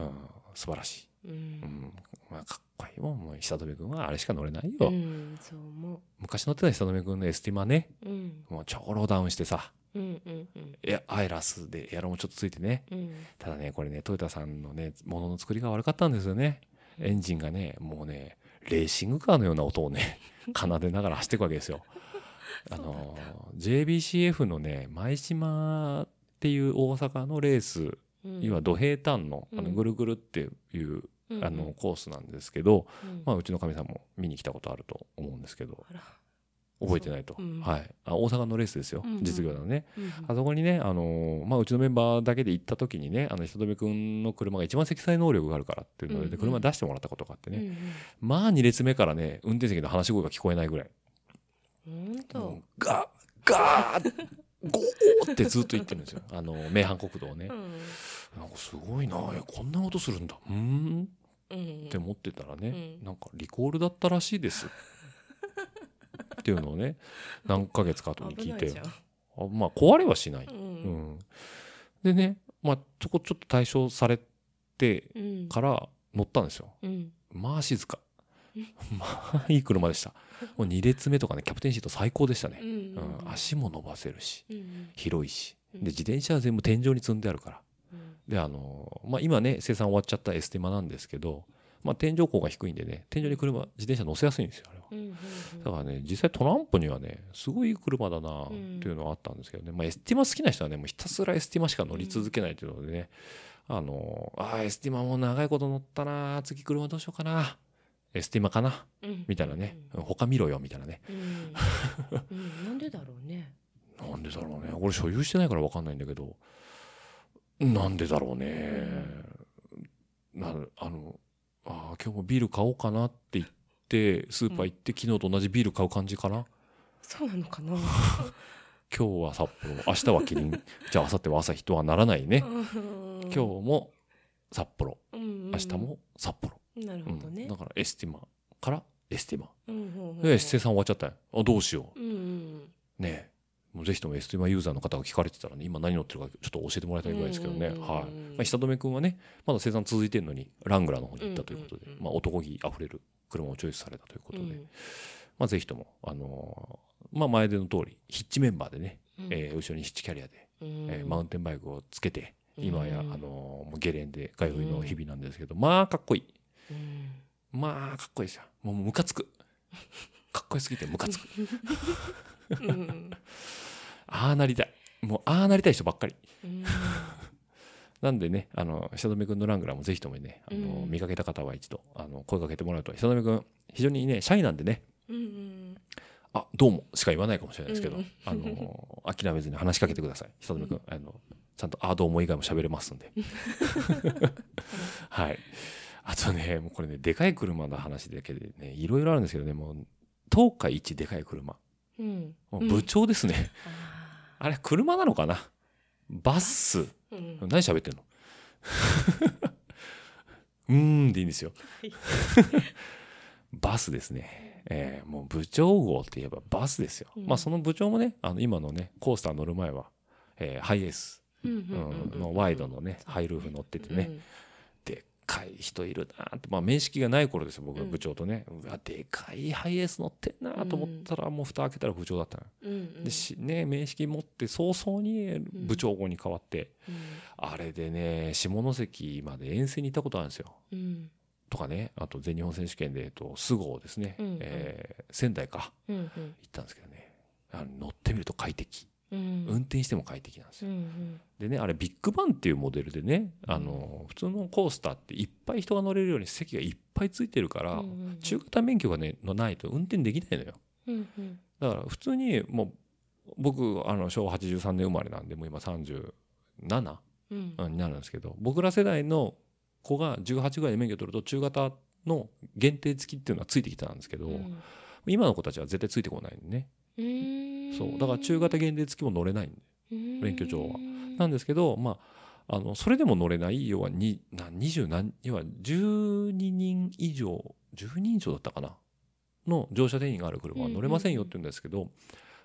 う。うん、素晴らしい、ううん。んまあ、かっこいいもんもう久留君はあれしか乗れないよ、うんそう思昔乗ってた久留君のエスティマね。ううん。もう超ローダウンしてさ。うんうんうん。エアアイラスでエアロもちょっとついてね。うん。ただねこれねトヨタさんのねものの作りが悪かったんですよね。エンジンがねもうねレーシングカーのような音をね 奏でながら走っていくわけですよ。あの JBCF のね舞島っていう大阪のレースうん。要は土平坦のあのうん。ぐるぐるっていううんあのコースなんですけど、うん。まあ、うちのかみさんも見に来たことあると思うんですけど覚えてないと、そう。うん。はい、あ大阪のレースですよ、うんうん。実業団のね。うんあそこにね、あのーまあ、うちのメンバーだけで行った時にねあの久留君の車が一番積載能力があるからっていうので、うんうん。車出してもらったことがあってね、うんまあ2列目からね運転席の話し声が聞こえないぐらい。うんガーガーゴーってずっと言ってるんですよ。あの名阪国道をね、うん。なんかすごいなえこんな音するんだ。うん？って思ってたらね、うんなんかリコールだったらしいです。っていうのをね何ヶ月か後に聞いて。あまあ壊れはしない、ううん。んでねまあそこちょっと対象されてうん。から乗ったんですよ。うん。まあ静か。まあいい車でした。もう2列目とかねキャプテンシート最高でしたね。う、んうん、足も伸ばせるしうん広いし。うん。で自転車は全部天井に積んであるから。うんであのまあ今ね生産終わっちゃったエスティマなんですけどまあ天井高が低いんでね天井に車自転車乗せやすいんですよあれは。うんうんだからね実際トランポにはねすごいいい車だなっていうのはあったんですけどね、まあ、エスティマ好きな人はねもうひたすらエスティマしか乗り続けないというのでね、あのあーエスティマもう長いこと乗ったな次車どうしようかなエスティマかなうん。みたいなね、他見ろよみたいなね。うん。うん。なんでだろうね。なんでだろうね。俺所有してないから分かんないんだけどなんでだろうね、なあのあー今日もビール買おうかなって言ってスーパー行って、昨日と同じビール買う感じかな？そうなのかな？今日は札幌明日はキリン。じゃあ明後日は朝日とはならないね、今日も札幌。明明日も札幌、なるうんほどね。だからエスティマからエスティマ。うんうんうん。で生産終わっちゃったよ。あどうしよう。んうん。うねえもうぜひともエスティマユーザーの方が聞かれてたらね今何乗ってるかちょっと教えてもらいたいぐらいですけどね、はい、まあ、久留君はねまだ生産続いてるのにラングラーの方に行ったということで、まあ、男気あふれる車をチョイスされたということで、うん。まあ、ぜひとも、あのーまあ、名前の通りヒッチメンバーでね、うん。えー後ろにヒッチキャリアで、うん。えーマウンテンバイクをつけて今や、うんあのーもうゲレンデ通いの日々なんですけど、まあかっこいい。うん。まあかっこいいですよ。もうムカつく。かっこよすぎてムカつく。うんああなりたいもうああなりたい人ばっかりうん なんでね、あの、久留君のラングラーもぜひともね、あの、うん見かけた方は一度、あの、声かけてもらうと、久留君、非常にね、シャイなんでね、うんあ、どうもしか言わないかもしれないですけど、うんあの、諦めずに話しかけてください。久留君、あの、ちゃんと、あ、どうも以外も喋れますんで。はい。あとね、もうこれね、でかい車の話だけでね、いろいろあるんですけどね、もう、東海一でかい車。うんもう部長ですね。ああれ、車なのかな？バス。ーうん何喋ってんの？うーんでいいんですよ。バスですね。えーもう部長号って言えばバスですよ。うんまあその部長もね、あの今のね、コースター乗る前は、えーハイエース、のワイドのね、ハイルーフ乗っててね、かい人いるなって、まあ面識がない頃ですよ、僕は部長とね。うわ、でかいハイエース乗ってんなと思ったら、もう蓋開けたら部長だったの。うんうんでしね、面識持って早々に部長号に変わって、うんあれでね、下関まで遠征に行ったことあるんですよ。うんとかね、あと全日本選手権で、えっと、菅生ですね、うんうんえー仙台か、うんうん行ったんですけどね、あの乗ってみると快適。うん。運転しても快適なんですうよ。ん。でね、あれビッグバンっていうモデルでね、あの、普通のコースターっていっぱい人が乗れるように席がいっぱいついてるから、うんうん中型免許がね、のないと運転できないのよ。うんうん。だから普通にもう、僕、あの、昭和83年生まれなんで、もう今37、うん。になるんですけど僕ら世代の子が18ぐらいで免許取ると中型の限定付きっていうのはついてきたんですけど、うん。今の子たちは絶対ついてこないんでね。うんそう。だから中型限定付きも乗れないんで免許上は。なんですけどまああのそれでも乗れない要はにな20何要は12人以上10人以上だったかな？の乗車定員がある車は乗れませんよって言うんですけど、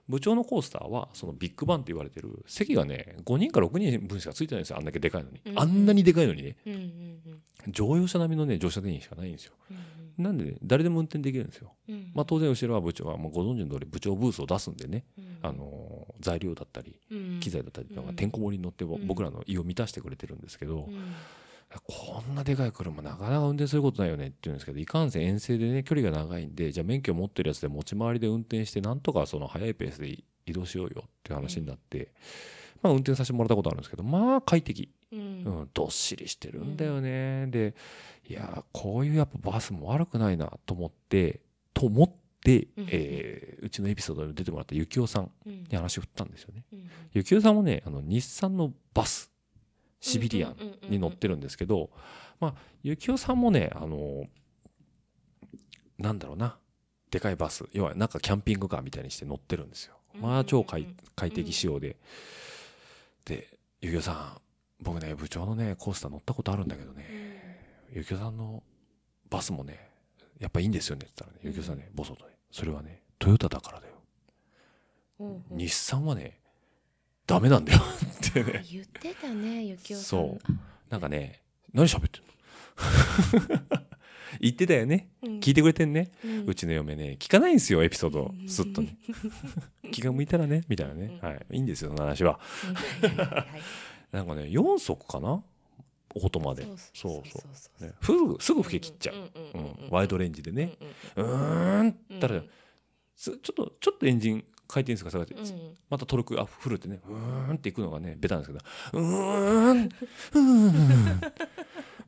部長のコースターはそのビッグバンって言われてる席がね5人か6人分しかついてないんですよ。あんだけでかいのに、うんあんなにでかいのにね。うんうんうん。乗用車並みのね乗車定員しかないんですよ。うんなんで、ね、誰でも運転できるんですよ。うんまあ当然後ろは部長はもうご存知の通り部長ブースを出すんでね、うん。あのー材料だったりうん機材だったりとかうん。てんこ盛りに乗って僕らの胃を満たしてくれてるんですけど、うんこんなでかい車なかなか運転することないよねって言うんですけどいかんせん遠征でね距離が長いんでじゃあ免許持ってるやつで持ち回りで運転してなんとかその速いペースで移動しようよっていう話になって、まあ運転させてもらったことあるんですけどまあ快適、うん。うん、どっしりしてるんだよね、でいやこういうやっぱバスも悪くないなと思ってと思って、うん。えーうちのエピソードに出てもらったゆきおさんうんに話を振ったんですよね。うん。ゆきおさんもねあの日産のバスシビリアンに乗ってるんですけど、まあ、ゆきおさんもね、あの、なんだろうな、でかいバス、要はなんかキャンピングカーみたいにして乗ってるんですよ。まあ超快適仕様で、でゆきおさん僕ね部長のねコースター乗ったことあるんだけどね、ゆきおさんのバスもねやっぱいいんですよねって言ったらねゆきおさんねボソとねそれはねトヨタだからだよ、日産はねダメなんだよってね。言ってたねゆきおさん。そう。なんかね何喋ってんの？言ってたよね。うん。聞いてくれてんね、うん。うちの嫁ね聞かないんですよエピソード。うん。すっとね。気が向いたらねみたいなね、はい。いいんですよその話は。なんかね4足かな？オートマでそうそう。そうそうね、すぐすぐ吹け切っちゃう、んうんうんワイドレンジでね、ううんーんうん。ったら、すちょっとちょっとエンジン回転数が下がって、うん。うんまたトルクがフルってね。うーんっていくのがねベタなんですけど。うーん。うーん。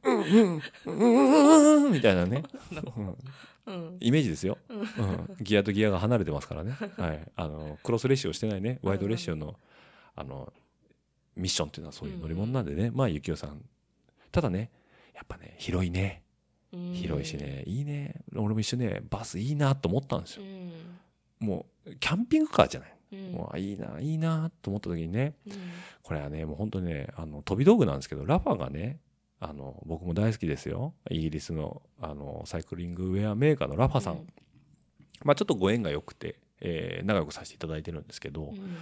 うん。うん。ん。みたいなね、うんうん。イメージですよ、うん。うん、ギアとギアが離れてますからね、はい、あのクロスレッシュをしてないね。ワイドレッシュのあのミッションっていうのはそういう乗り物なんでね、まあゆきおさん。ただねやっぱね広いね。うん。広いしね。いいね。俺も一緒ねバスいいなと思ったんですうよんもうキャンピングカーじゃない、うん。もうあいいないいなと思った時にね。うん。これはねもう本当にねあの飛び道具なんですけどラファがねあの僕も大好きですよ。イギリスのあのサイクリングウェアメーカーのラファさん、うん。まあ、ちょっとご縁が良くて、えー仲良くさせていただいてるんですけど、うん。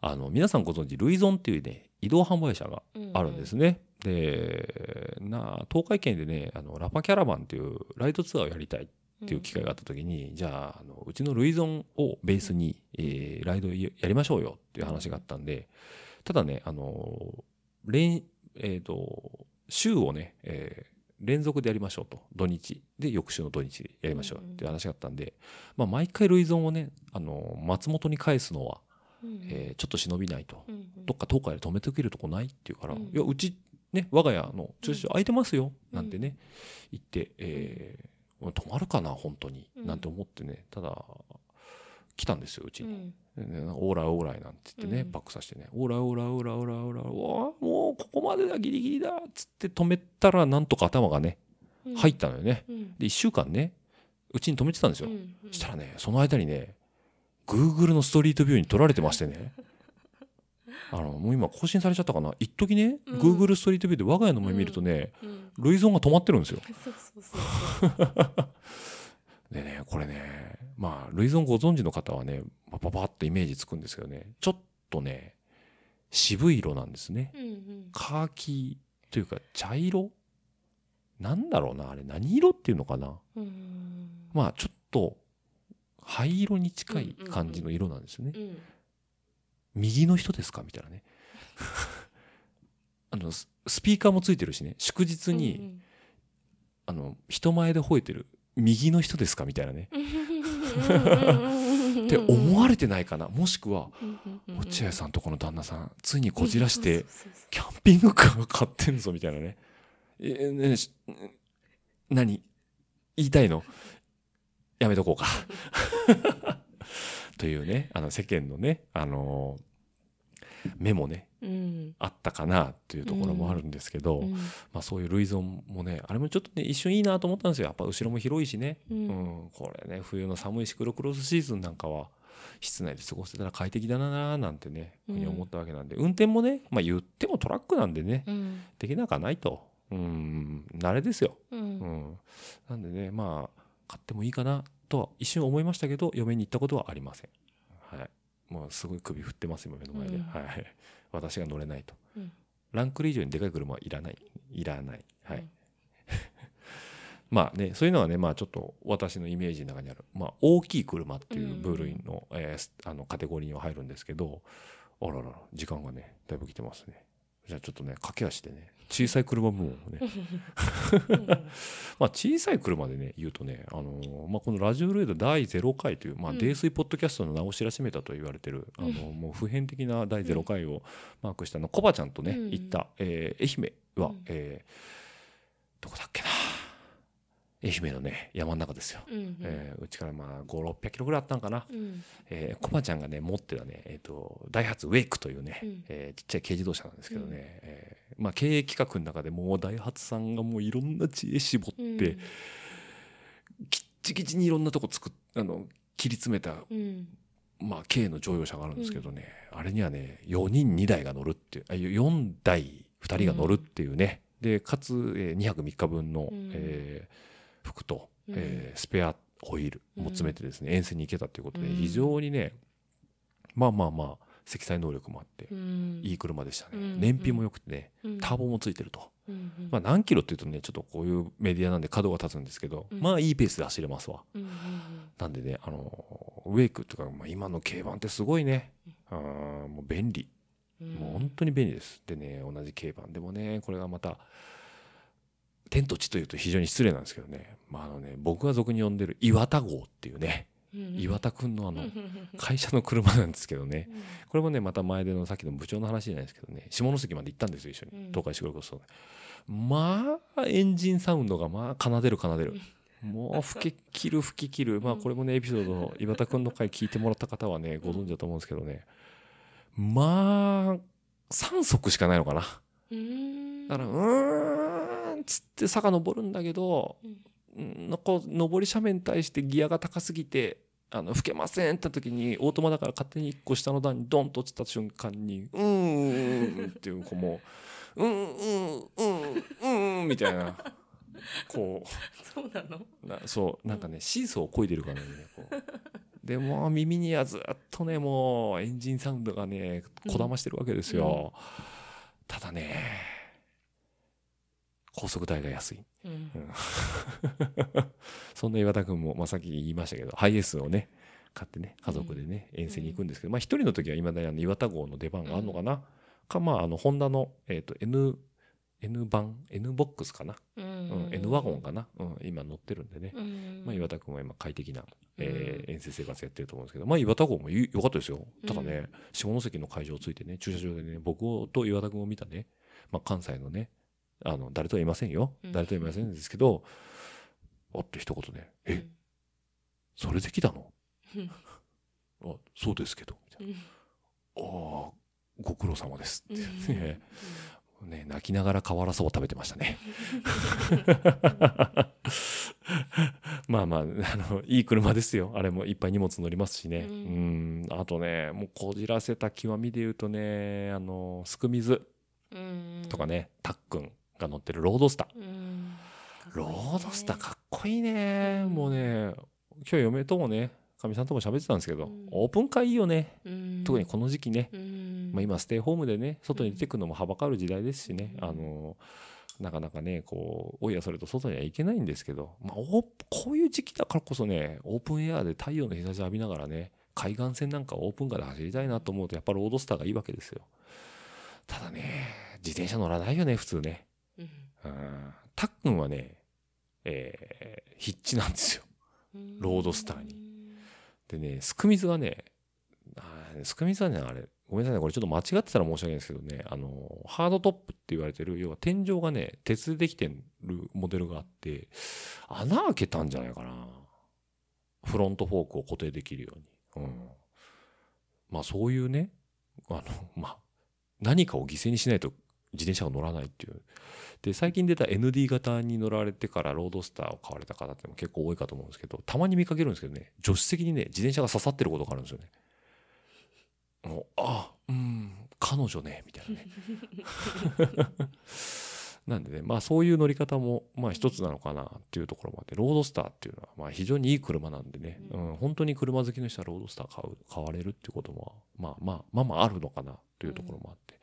あの皆さんご存知ルイゾンっていうね移動販売車があるんですね。でな東海圏でねあのラファキャラバンっていうライドツアーをやりたい。っていう機会があった時に、じゃああのうちのルイゾンをベースに、えーライドやりましょうよっていう話があったんでただねあの連えー、と週をね、えー連続でやりましょうと。土日。で翌週の土日でやりましょうっていう話があったんで、まあ、毎回ルイゾンをねあの松本に返すのは、うん。えーちょっと忍びないと、うんどっか東海で止めておけるとこないって言うから、うん。いやうちね我が家の駐車場空いてますよ、なんてね言って、えー止まるかな本当に、うん。なんて思ってねただ来たんですようちに、うん。オーライオーライなんて言ってね、うん。バックさせてねオーライオーライオーライオーライオーライもうここまでだギリギリだっつって止めたらなんとか頭がねうん。入ったのよね、うん。で1週間ねうちに止めてたんですよ、うん。うん。したらねその間にね Google のストリートビューに撮られてましてねあのもう今更新されちゃったかな？一時ね、うん。Google ストリートビューで我が家の前見るとね、うん。ルイゾンが止まってるんですよ。でねこれねまあルイゾンご存知の方はねパパパってイメージつくんですけどね。ちょっとね渋い色なんですね。うんうん。カーキというか茶色？なんだろうなあれ。何色っていうのかな？うんまあちょっと灰色に近い感じの色なんですよね。うん右の人ですか？みたいなね。あのススピーカーもついてるしね。祝日に、あの人前で吠えてる右の人ですか？みたいなね。っ って思われてないかな？もしくはん落合さんとこの旦那さんついにこじらしてキャンピングカー買ってんぞみたいなね。えねし何？言いたいの？やめとこうかというねあの世間のねあの目もねうん。あったかなっていうところもあるんですけど、うん。まあ、そういう類ゾンもねあれもちょっとね一瞬いいなと思ったんですよ。やっぱ後ろも広いしね、ううん。んこれね冬の寒いシクロクロスシーズンなんかは室内で過ごせたら快適だなーなんてね、ふうに思ったわけなんで。運転もね、まあ、言ってもトラックなんでねうん。できなくはないと。うん。慣れですよ、ううんん、なんでねまあ買ってもいいかなとは一瞬思いましたけど嫁に行ったことはありません。はい。もうすごい首振ってます今目の前で、うん。はい。私が乗れないと。うん。ランクル以上にでかい車はいらない。いらない。はい、うん。まあねそういうのはねまあちょっと私のイメージの中にある、まあ、大きい車っていう部類の,、えーすあのカテゴリーには入るんですけどあららら時間がねだいぶ来てますねじゃあちょっとね駆け足でね小さい車部門をね。まあ小さい車でね言うとね、あのーまあ、このラジオルエダ第0回という、まあ、うん。泥酔ポッドキャストの名を知らしめたと言われてる、あのーもう普遍的な第0回をマークしたのコバちゃんとね、うん。行った、えー愛媛は、うん。えーどこだっけな愛媛のね山の中ですよ、うんえーうちからまあ5600キロぐらいあったんかな、うん。えーコバちゃんがね持ってたね、えー、とダイハツウェイクというね、うん。えーちっちゃい軽自動車なんですけどね、うん。えーまあ、経営企画の中でもうダイハツさんがもういろんな知恵絞って、うん。きっちきちにいろんなとこ作っあの切り詰めたうん。まあ、軽の乗用車があるんですけどね、あれにはね、4人2台が乗るっていう、あ4台2人が乗るっていうね、で、かつ、えー2泊3日分の、うん。えー服と、うん。えースペアホイールも詰めてですね、遠征に行けたということで、うん。非常にね、まあまあまあ、積載能力もあって、うん。いい車でしたね。うん。燃費も良くてね、うん。ターボもついてると。うんうん。まあ何キロっていうとね、ちょっとこういうメディアなんで角が立つんですけど、うん。まあいいペースで走れますわ。うんうんなんでね、あの、ウェイクっていうか、まあ、今の軽バンってすごいね。あーもう便利。うん。もう本当に便利です。でね、同じ軽バン。でもね、これがまた、天と地というと非常に失礼なんですけどね、まああのね、僕が俗に呼んでる岩田号っていうね、うん岩田くんのあの 会社の車なんですけどね、うんこれもね、また前でのさっきの部長の話じゃないですけどね、下関まで行ったんですよ、一緒に。うん東海シグロクロスとね。まあ、エンジンサウンドが、まあ、奏でる奏でる。もう、吹き切る吹き切る。まあ、これもね、エピソードの 岩田くんの回聞いてもらった方はね、ご存知だと思うんですけどね。まあ、3速しかないのかな。うんだから、うーんっつって坂登るんだけど、うんこう上り斜面に対してギアが高すぎてあの吹けませんって時にオートマだから勝手に1個下の段にドンと落ちた瞬間に「うーん」っていうこうもう「うんうんうんうん」みたいなこそうなの？うなそうなんかねシーソーを漕いでるからねこう。でもう耳にはずっとねもうエンジンサウンドがねこだましてるわけですよ、ただね高速代が安い。うん。そんな岩田君も、まあ、さっき言いましたけど、ハイエースをね、買ってね、家族でね、遠征に行くんですけど、まあ、一人の時は今だにあの岩田号の出番があるのかな、か、まあ、あの、ホンダの、えっ、と、N、N 版、N ボックスかな、ううんん、N ワゴンかな、うん、今乗ってるんでね、うん。まあ、岩田君は今快適な、えーう遠征生活やってると思うんですけど、まあ、岩田号もゆ良かったですよ。ただね、下関の会場ついてね、駐車場でね、僕と岩田君を見たね、まあ、関西のね、あの、誰とは言いませんよ。うん。誰とは言いませんですけど、あって一言で、え、それできたの？うん。あ、そうですけど。みたいうん。なああ、ご苦労様です。って。うん。ね。ね、泣きながら瓦そば食べてましたね。まあまあ、あの、いい車ですよ。あれもいっぱい荷物乗りますしね。ううん。ん。あとね、もうこじらせた極みで言うとね、あの、すく水うん。とかね、たっくんが乗ってるロードスター。うん。ロードスターかっこいいね。もうね、今日嫁ともね、かみさんとも喋ってたんですけど、うん。オープンカーいいよね。うん。特にこの時期ね。うん。まあ、今ステイホームでね外に出てくのもはばかる時代ですしね、うん。あのなかなかねこうおいやそれと外には行けないんですけど、まあ、おこういう時期だからこそねオープンエアで太陽の日差し浴びながらね海岸線なんかオープンカーで走りたいなと思うとやっぱロードスターがいいわけですよ。ただね自転車乗らないよね普通ねたっくんはねえー、ヒッチなんですよロードスターにでね、すく水はね、あーすく水はね、あれ、ごめんなさいね、これちょっと間違ってたら申し訳ないですけどね、あの、ハードトップって言われてる、要は天井がね、鉄でできてるモデルがあって、穴開けたんじゃないかな。フロントフォークを固定できるように。うん。まあそういうね、あの、まあ、何かを犠牲にしないと自転車が乗らないっていう。で、最近出た ND 型に乗られてからロードスターを買われた方っても結構多いかと思うんですけど、たまに見かけるんですけどね、助手席にね、自転車が刺さってることがあるんですよね。もう、あ、うん、彼女ね、みたいなね。なんでね、まあそういう乗り方も、まあ一つなのかなっていうところもあって、ロードスターっていうのは、まあ非常にいい車なんでね、ううん、本当に車好きの人はロードスター買う、買われるっていうことも、まあまあ、まあまああるのかなというところもあって、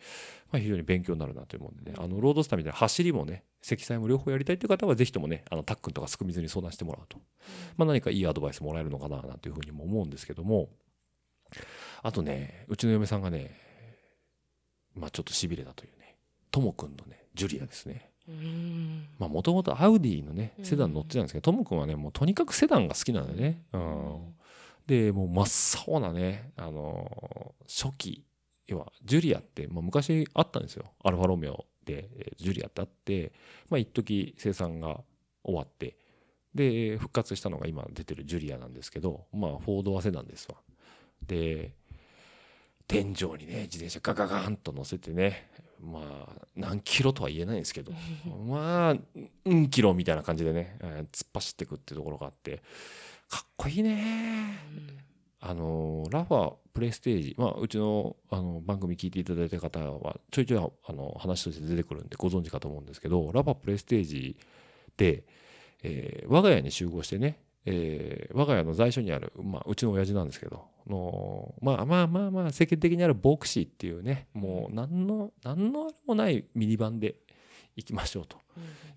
まあ非常に勉強になるなというもんでね、あの、ロードスターみたいな走りもね、積載も両方やりたいっていう方はぜひともね、あの、タックンとかすく水に相談してもらうと、まあ何かいいアドバイスもらえるのかななんていうふうにも思うんですけども、あとね、うちの嫁さんがね、まあちょっと痺れたというね、ともくんのね、ジュリアですね。もともとアウディのね、うんセダン乗ってたんですけど、ともくんはね、もうとにかくセダンが好きなんだよね。うん。で、もう真っ青なね、あのー初期、要は、ジュリアって、まあ、昔あったんですよ。アルファロメオで、えージュリアってあって、まあ、一時生産が終わって、で、復活したのが今出てるジュリアなんですけど、まあ、フォードはセダンですわ。で、天井にね、自転車ガガガンと乗せてね、まあ、何キロとは言えないんですけど、まあ、うんキロみたいな感じでね、えー突っ走っていくっていうところがあって、かっこいいね。あのラファプレステージ、まあ、うちのあの番組聞いていただいた方はちょいちょいあの話として出てくるんでご存知かと思うんですけどラファプレステージで、えー我が家に集合してね、えー我が家の在所にある、まあ、うちの親父なんですけどのまあまあまあまあ世間的にあるボクシーっていうねもう何の何のあれもないミニバンで行きましょうと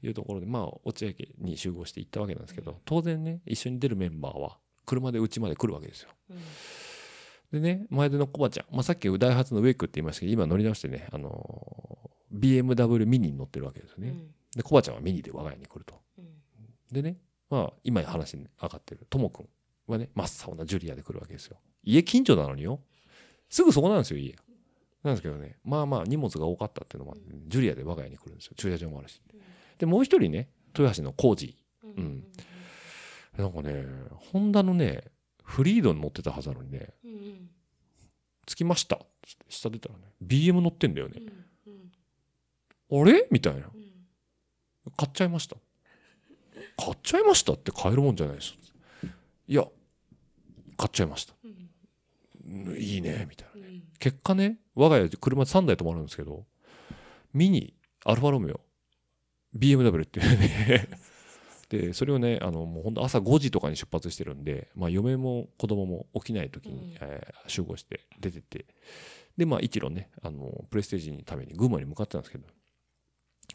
いうところでまあ落合家に集合して行ったわけなんですけど当然ね一緒に出るメンバーは車でうちまで来るわけですよ。うんでね前でのコバちゃん、まあ、さっきダイハツのウェイクって言いましたけど今乗り直してね、あのー BMW ミニに乗ってるわけですよね。うんでコバちゃんはミニで我が家に来ると。うんでねまあ今話に上がってるともくんはね真っ青なジュリアで来るわけですよ。家近所なのによすぐそこなんですよ家。なんですけどねまあまあ荷物が多かったっていうのもあってジュリアで我が家に来るんですよ駐車場もあるし。でもう一人ね豊橋のコージうんーなんかねホンダのねフリードに乗ってたはずなのにね着きましたっつって下出たらね BM 乗ってんだよねあれ？みたいな。うん買っちゃいました。買っちゃいましたって買えるもんじゃないです。いや、買っちゃいました。いいね、みたいな。うん結果ね、我が家で車3台止まるんですけど、ミニ、アルファロメオ、BMW っていうね。で、それをね、あの、もう本当朝5時とかに出発してるんで、まあ嫁も子供も起きない時に、うんえー集合して出てって、で、まあ一路ね、あの、プレステージのために群馬に向かってたんですけど、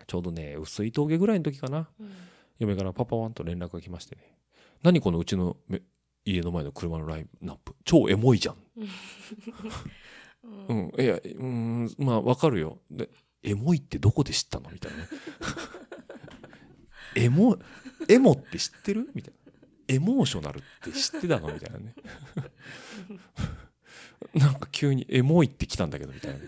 ちょうどね、薄い峠ぐらいの時かな。うん嫁からパパワンと連絡が来ましてね。何このうちのめ家の前の車のラインナップ。超エモいじゃん。ううんん。いや、うーん、まあわかるよ。で、エモいってどこで知ったの？みたいなね。エモ、エモって知ってる？みたいな。エモーショナルって知ってたの？みたいなね。なんか急にエモいって来たんだけど、みたいなね。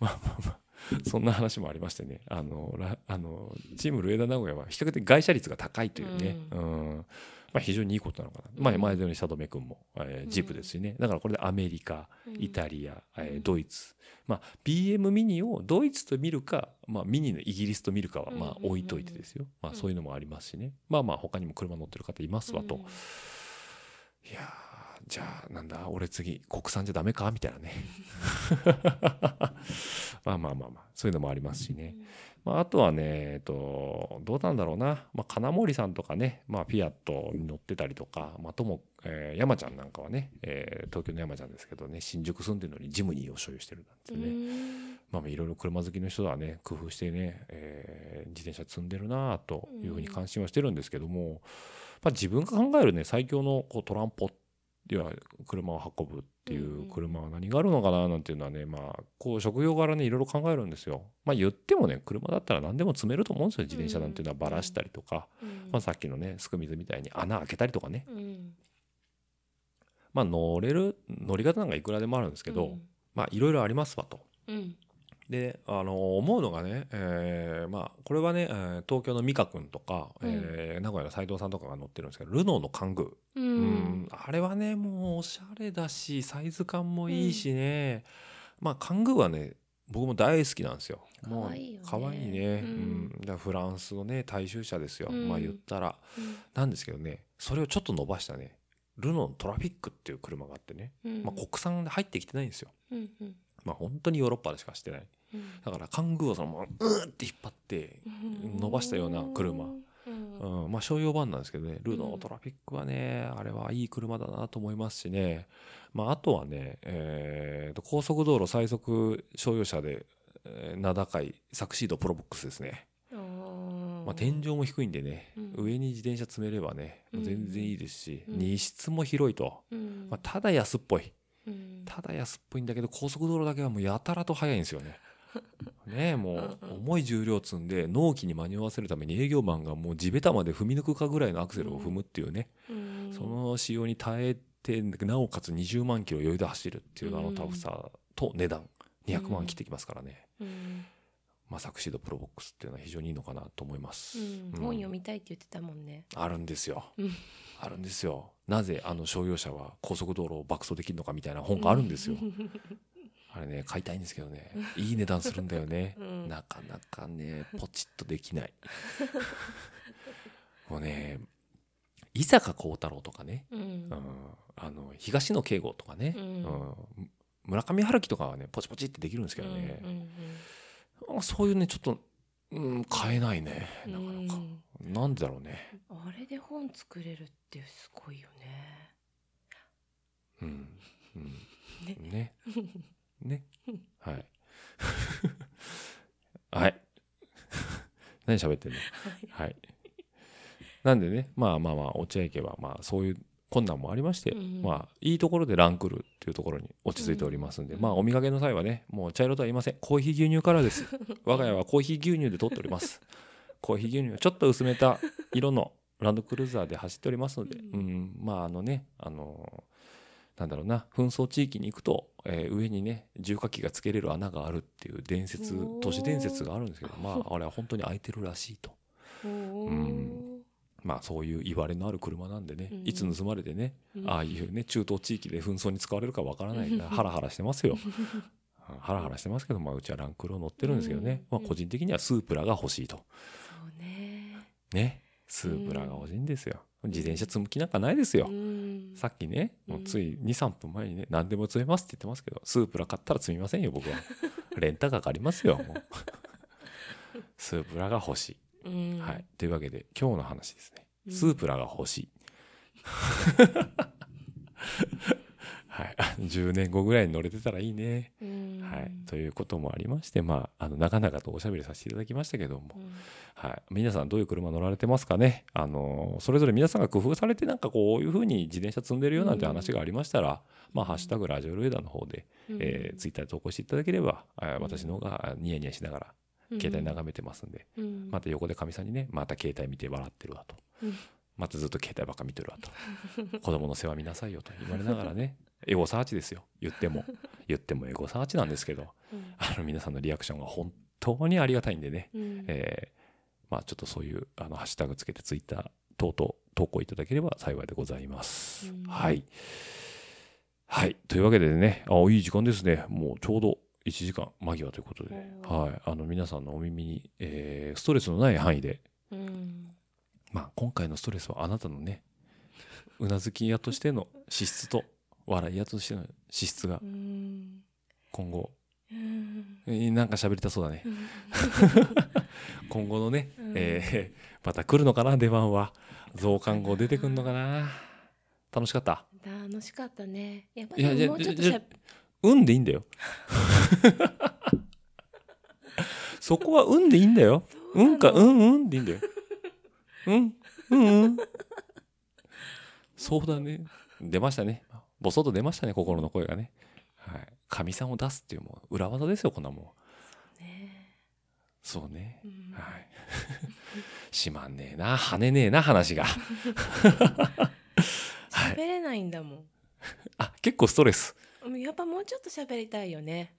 まあまあまあ。そんな話もありましてね、あの、らあのチームルエダ名古屋は比較的外車率が高いというね、うんまあ、非常にいいことなのかな。まあ、うん前田にシャドメ君も、えージープですしね。だからこれでアメリカ、イタリア、えードイツ。まあ、BM ミニをドイツと見るか、まあ、ミニのイギリスと見るかは、まあ、うん置いといてですよ。まあ、うんそういうのもありますしね。まあまあ、他にも車乗ってる方いますわと。いやーじゃあなんだ？俺次国産じゃダメか？みたいなね まあまあまあまあそういうのもありますしね、まあ、あとはねえっとどうなんだろうな、まあ、金森さんとかね、まあ、フィアットに乗ってたりとか、まあ、とも、えー山ちゃんなんかはね、えー東京の山ちゃんですけどね新宿住んでるのにジムニーを所有してるなんてね、まあ、いろいろ車好きの人はね工夫してね、えー自転車積んでるなというふうに関心はしてるんですけども、まあ、自分が考えるね最強のこうトランポいや車を運ぶっていう車は何があるのかななんていうのはね、まあ、こう職業柄ねいろいろ考えるんですよ。まあ言ってもね車だったら何でも積めると思うんですよ。自転車なんていうのはばらしたりとか、まあ、さっきのねすく水みたいに穴開けたりとかね。まあ乗れる乗り方なんかいくらでもあるんですけど、まあいろいろありますわと。であの思うのがね、えーまあこれはね、えー東京の美香君とか、えー名古屋の斉藤さんとかが乗ってるんですけどルノーのカングー、うん。あれはねもうおしゃれだしサイズ感もいいしね、まあカングーはね僕も大好きなんですよ。もう可愛いよね。ううん。んだからフランスのね大衆車ですよ、うん。まあ言ったら。なんですけどねそれをちょっと伸ばしたねルノーのトラフィックっていう車があってね、まあ、国産で入ってきてないんですよ。まあ本当にヨーロッパでしかしてない。だからカングーをそのままうーって引っ張って、伸ばしたような車。うん、まあ商用版なんですけどね、ルノートラフィックはね、あれはいい車だなと思いますしね、まああとはね、えーと高速道路最速商用車で、えー名高いサクシードプロボックスですね。まあ天井も低いんでね、うん。上に自転車積めればね、うん。全然いいですし、うん。荷室も広いと、まあ、ただ安っぽい。ただ安っぽいんだけど高速道路だけはもうやたらと速いんですよね。ねえもう重い重量積んで納期に間に合わせるために営業マンがもう地べたまで踏み抜くかぐらいのアクセルを踏むっていうね、その仕様に耐えてなおかつ20万キロ余裕で走るっていうあのタフさと値段。200万切ってきますからね、まあ、サクシードプロボックスっていうのは非常にいいのかなと思います、うん。本読みたいって言ってたもんね。あるんですよ、うん。あるんですよ。なぜあの商用車は高速道路を爆走できるのかみたいな本があるんですよ、あれね買いたいんですけどね。いい値段するんだよね、うん。なかなかねポチッとできない。もうね伊坂幸太郎とかね、うん。うん。の東野圭吾とかね、うん。うん。村上春樹とかはねポチポチってできるんですけどね。うん、うんあそういうねちょっと、うん、買えないね。うん。なかなか、うんなんでだろうね。あれで本作れるってすごいよね。うん、うん、ね。ね ね。はい。はい。何喋ってんの？はい。なんでねまあまあまあ落合家はまあそういう困難もありまして、うんまあいいところでランクルっていうところに落ち着いておりますんで、うんまあお見かけの際はねもう茶色とは言いません。コーヒー牛乳からです。我が家はコーヒー牛乳で取っております。コーヒー牛乳をちょっと薄めた色のランドクルーザーで走っておりますので、ううんん、まああのねあのなんだろうな紛争地域に行くと、えー上にね重火器がつけれる穴があるっていう伝説都市伝説があるんですけどまあ あれは本当に開いてるらしいと。うん。まあそういう言われのある車なんでね、うん。いつ盗まれてね、うん。ああいうね中東地域で紛争に使われるかわからないからハラハラしてますよ。ハラハラしてますけど、まあ、うちはランクルを乗ってるんですけどね、うん。まあ、個人的にはスープラが欲しいと。そうね。ね。スープラが欲しいんですよ自転車積む気なんかないですよ、うんさっきね、もうつい2、3分前にね、何でも積めますって言ってますけど、スープラ買ったら積みませんよ、僕は。レンタカー借りますよ、もう。スープラが欲しうんい。はい。というわけで、今日の話ですね。うんスープラが欲しい。はい。10年後ぐらいに乗れてたらいいね。うんはい。ということもありまして、まあ、あの、長々とおしゃべりさせていただきましたけども、うん。はい、皆さんどういう車乗られてますかね？あのそれぞれ皆さんが工夫されてなんかこういうふうに自転車積んでるよなんて話がありましたら、まあ、ハッシュタグラジオルエダの方で、えーツイッターで投稿していただければ、えー私の方があニヤニヤしながら携帯眺めてますんで、うん。また横でかみさんにねまた携帯見て笑ってるわと、うん。またずっと携帯ばっか見てるわと。子供の世話見なさいよと言われながらねエゴサーチですよ。言っても。言ってもエゴサーチなんですけど。うん。あの皆さんのリアクションが本当にありがたいんでね、うん。えーまあちょっとそういうあのハッシュタグつけてツイッター等々投稿いただければ幸いでございます。うん。はい。はい。というわけでね、あいい時間ですね。もうちょうど1時間間際ということで、はい。あの皆さんのお耳に、えーストレスのない範囲で、うん。まあ今回のストレスはあなたのね、うなずき屋としての資質と、笑い屋としての資質がうん。今後、なんか喋りたそうだね。今後のね、うん。えーまた来るのかな出番は。増刊号出てくんのかな。楽しかった？楽しかったね。やっぱいやりもうちょっとしゃ運でいいんだよ。そこは運でいいんだよ。運かうんうんでいいんだよ。うんうんうん。そうだね。出ましたねボソッと出ましたね心の声がねはいかみさんを出すっていうもう裏技ですよこんなもんねそうねうんはい。しまんねえな、跳ねねえな、話が。は い喋れないんだもあ、結構ストレス。ん。やっぱもうちょっと喋りたいよね。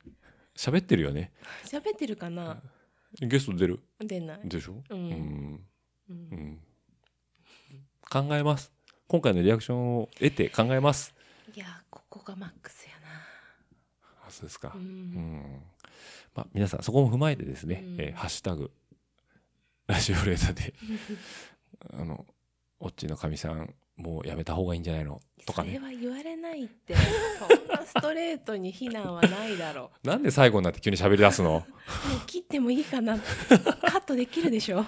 喋ってるよね。喋ってるかな。ゲスト出る？出ない。でしょ？う。うんん。う。うんん。考えます。今回のリアクションを得て考えます。いやここがマックスやあそうですかな。う。。うんん。まあ、皆さん、そこも踏まえてですね、うんえーハッシュタグ、ラジオレーダーで、あの、オッチーのかみさん、もうやめた方がいいんじゃないの？とかね。それは言われないって。そんなストレートに非難はないだろ なんで最後になって急に喋り出すの？う。もう切ってもいいかな。カットできるでしょ。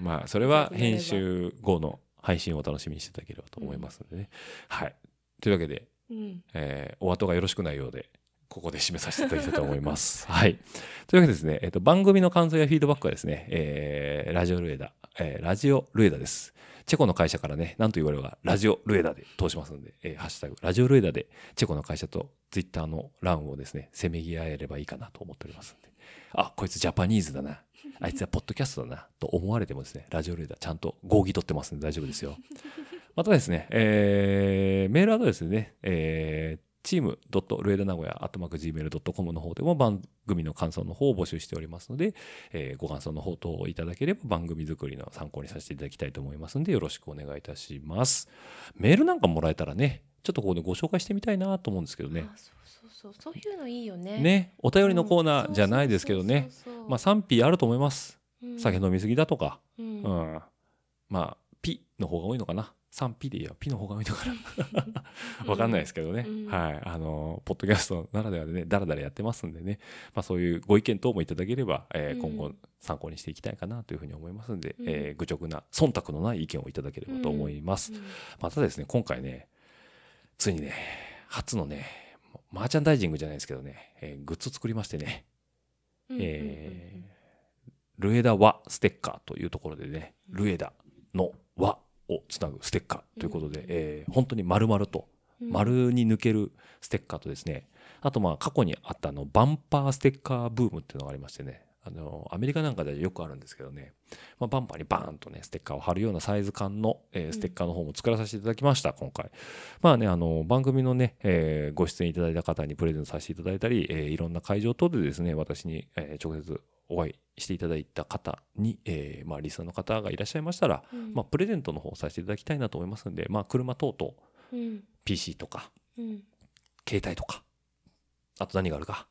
まあそれは編集後の配信をお楽しみにしていただければと思いますのでね。はい。というわけで、うん。えーお後がよろしくないようで、ここで締めさせていただきたいと思います。はい。というわけでですね、えっ、と、番組の感想やフィードバックはですね、えーラジオルエダ、えーラジオルエダです。チェコの会社からね、何と言われようが、ラジオルエダで通しますので、えーハッシュタグ、ラジオルエダで、チェコの会社とツイッターの欄をですね、せめぎ合えればいいかなと思っておりますので、あ、こいつジャパニーズだな。あいつはポッドキャストだな。と思われてもですね、ラジオルエダちゃんと合議取ってますんで大丈夫ですよ。またですね、えーメールアドレスでね、えー、チームルエダ名古屋、アットマーク Gmail.com の方でも番組の感想の方を募集しておりますので、えーご感想の方等をいただければ番組作りの参考にさせていただきたいと思いますので、よろしくお願いいたします。メールなんかもらえたらね、ちょっとここでご紹介してみたいなと思うんですけどね。あそうそうそう。そういうのいいよね。ね、お便りのコーナーじゃないですけどね。まあ賛否あると思います。うん酒飲みすぎだとか、うんうん、まあ、ピの方が多いのかな。賛否でいいや、ピの方が多いのかな。わかんないですけどね。うん。はい。あの、ポッドキャストならではでね、だらだらやってますんでね。まあそういうご意見等もいただければ、えーうん。今後参考にしていきたいかなというふうに思いますんで、うん。えー愚直な、忖度のない意見をいただければと思います。うん。またですね、今回ね、ついにね、初のね、マーチャンダイジングじゃないですけどね、えーグッズ作りましてね、うん。えールエダ和ステッカーというところでね、ルエダの和をつなぐステッカーということで、うんえー本当に丸々と、うん。丸に抜けるステッカーとですね、あとまあ過去にあったあのバンパーステッカーブームっていうのがありましてね、あの、アメリカなんかではよくあるんですけどね、まあ、バンパーにバーンとね、ステッカーを貼るようなサイズ感の、えーステッカーの方も作らさせていただきました、今回。まあね、あの、番組のね、えーご出演いただいた方にプレゼントさせていただいたり、えーいろんな会場等でですね、私に、えー直接お会いしていただいた方に、えーまあ、リスナーの方がいらっしゃいましたら、うんまあ、プレゼントの方をさせていただきたいなと思いますんで、まあ、車等々、うん、PC とか、うん、携帯とか、あと何があるか。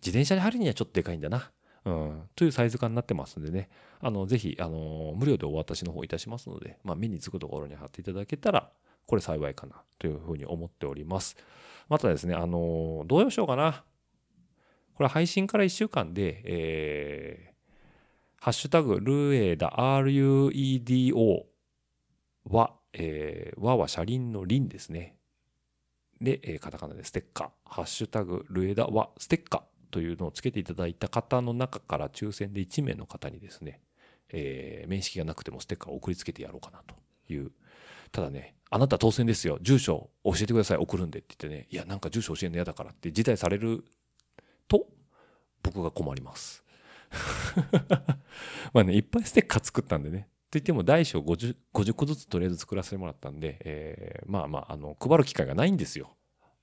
自転車に貼るにはちょっとでかいんだな。うん。というサイズ感になってますんでね。あの、ぜひ、あの、無料でお渡しの方いたしますので、まあ、目につくところに貼っていただけたら、これ幸いかな、というふうに思っております。またですね、あの、どうしようかな。これ配信から1週間で、えー、ハッシュタグ、ルエダ、RUEDO は、えー、和は車輪の輪ですね。で、えーカタカナでステッカー、ハッシュタグ、ルエダはステッカーというのをつけていただいた方の中から抽選で1名の方にですね、えー面識がなくてもステッカーを送りつけてやろうかなという。ただね、あなた当選ですよ。住所教えてください。送るんでって言ってね、いや、なんか住所教えるの嫌だからって辞退されると、僕が困ります。まあね、いっぱいステッカー作ったんでね。といっても大小 50, 50個ずつとりあえず作らせてもらったんで、えーまあまあ、あの、配る機会がないんですよ。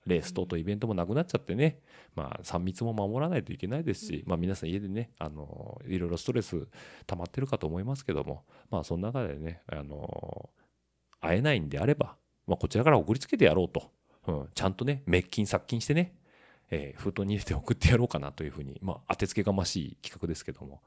レース等々イベントもなくなっちゃってね、まあ、3密も守らないといけないですし、まあ皆さん家でね、あの、いろいろストレス溜まってるかと思いますけども、まあその中でね、あの、会えないんであれば、まあこちらから送りつけてやろうと。うん、ちゃんとね、滅菌殺菌してね、えー封筒に入れて送ってやろうかなというふうに、まあ当てつけがましい企画ですけども、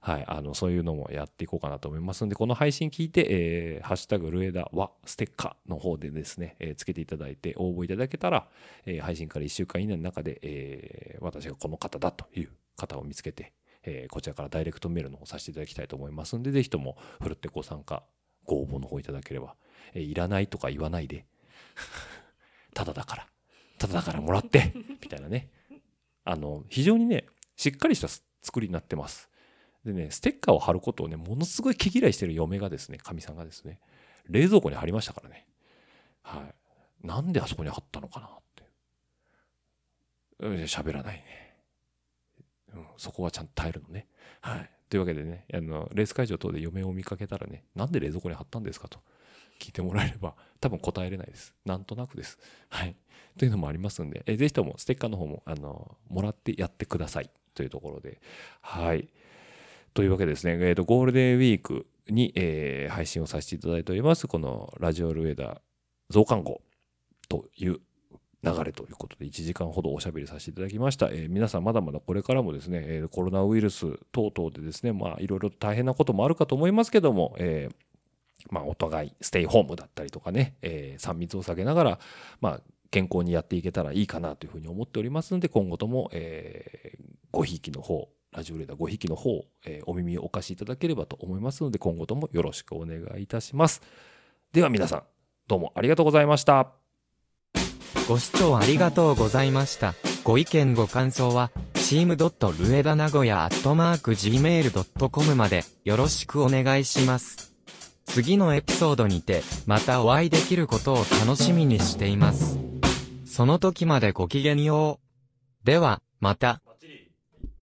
はい、あの、そういうのもやっていこうかなと思いますんで、この配信聞いて、えーハッシュタグルエダはステッカーの方でですね、えーつけていただいて応募いただけたら、えー配信から1週間以内の中で、えー私がこの方だという方を見つけて、えーこちらからダイレクトメールの方させていただきたいと思いますんで、ぜひとも、ふるってご参加、ご応募の方いただければ、えーいらないとか言わないで、ただだから、ただだからもらって、みたいなね。あの、非常にね、しっかりした作りになってます。でね、ステッカーを貼ることをね、ものすごい毛嫌いしてる嫁がですね、かみさんがですね、冷蔵庫に貼りましたからね。はい。なんであそこに貼ったのかなって。うん喋らないね。うん、そこはちゃんと耐えるのね。はい。というわけでね、あの、レース会場等で嫁を見かけたらね、なんで冷蔵庫に貼ったんですかと聞いてもらえれば、多分答えれないです。なんとなくです。はい。というのもありますんで、えぜひともステッカーの方も、あの、もらってやってください。というところで、はい。というわけですね、えーと、ゴールデンウィークに、えー配信をさせていただいております、このラジオルエダー増刊号という流れということで、1時間ほどおしゃべりさせていただきました。えー皆さんまだまだこれからもですね、えーコロナウイルス等々でですね、まあ、いろいろ大変なこともあるかと思いますけども、えーまあ、お互いステイホームだったりとかね、えー3密を下げながら、まあ、健康にやっていけたらいいかなというふうに思っておりますので、今後とも、えーごひいきの方、ラジオレーダーごひいきの方、えーお耳をお貸しいただければと思いますので、今後ともよろしくお願いいたします。では皆さん、どうもありがとうございました。ご視聴ありがとうございました。ご意見ご感想は、team.rueda-nagoya.gmail.com までよろしくお願いします。次のエピソードにて、またお会いできることを楽しみにしています。その時までごきげんよう。では、また。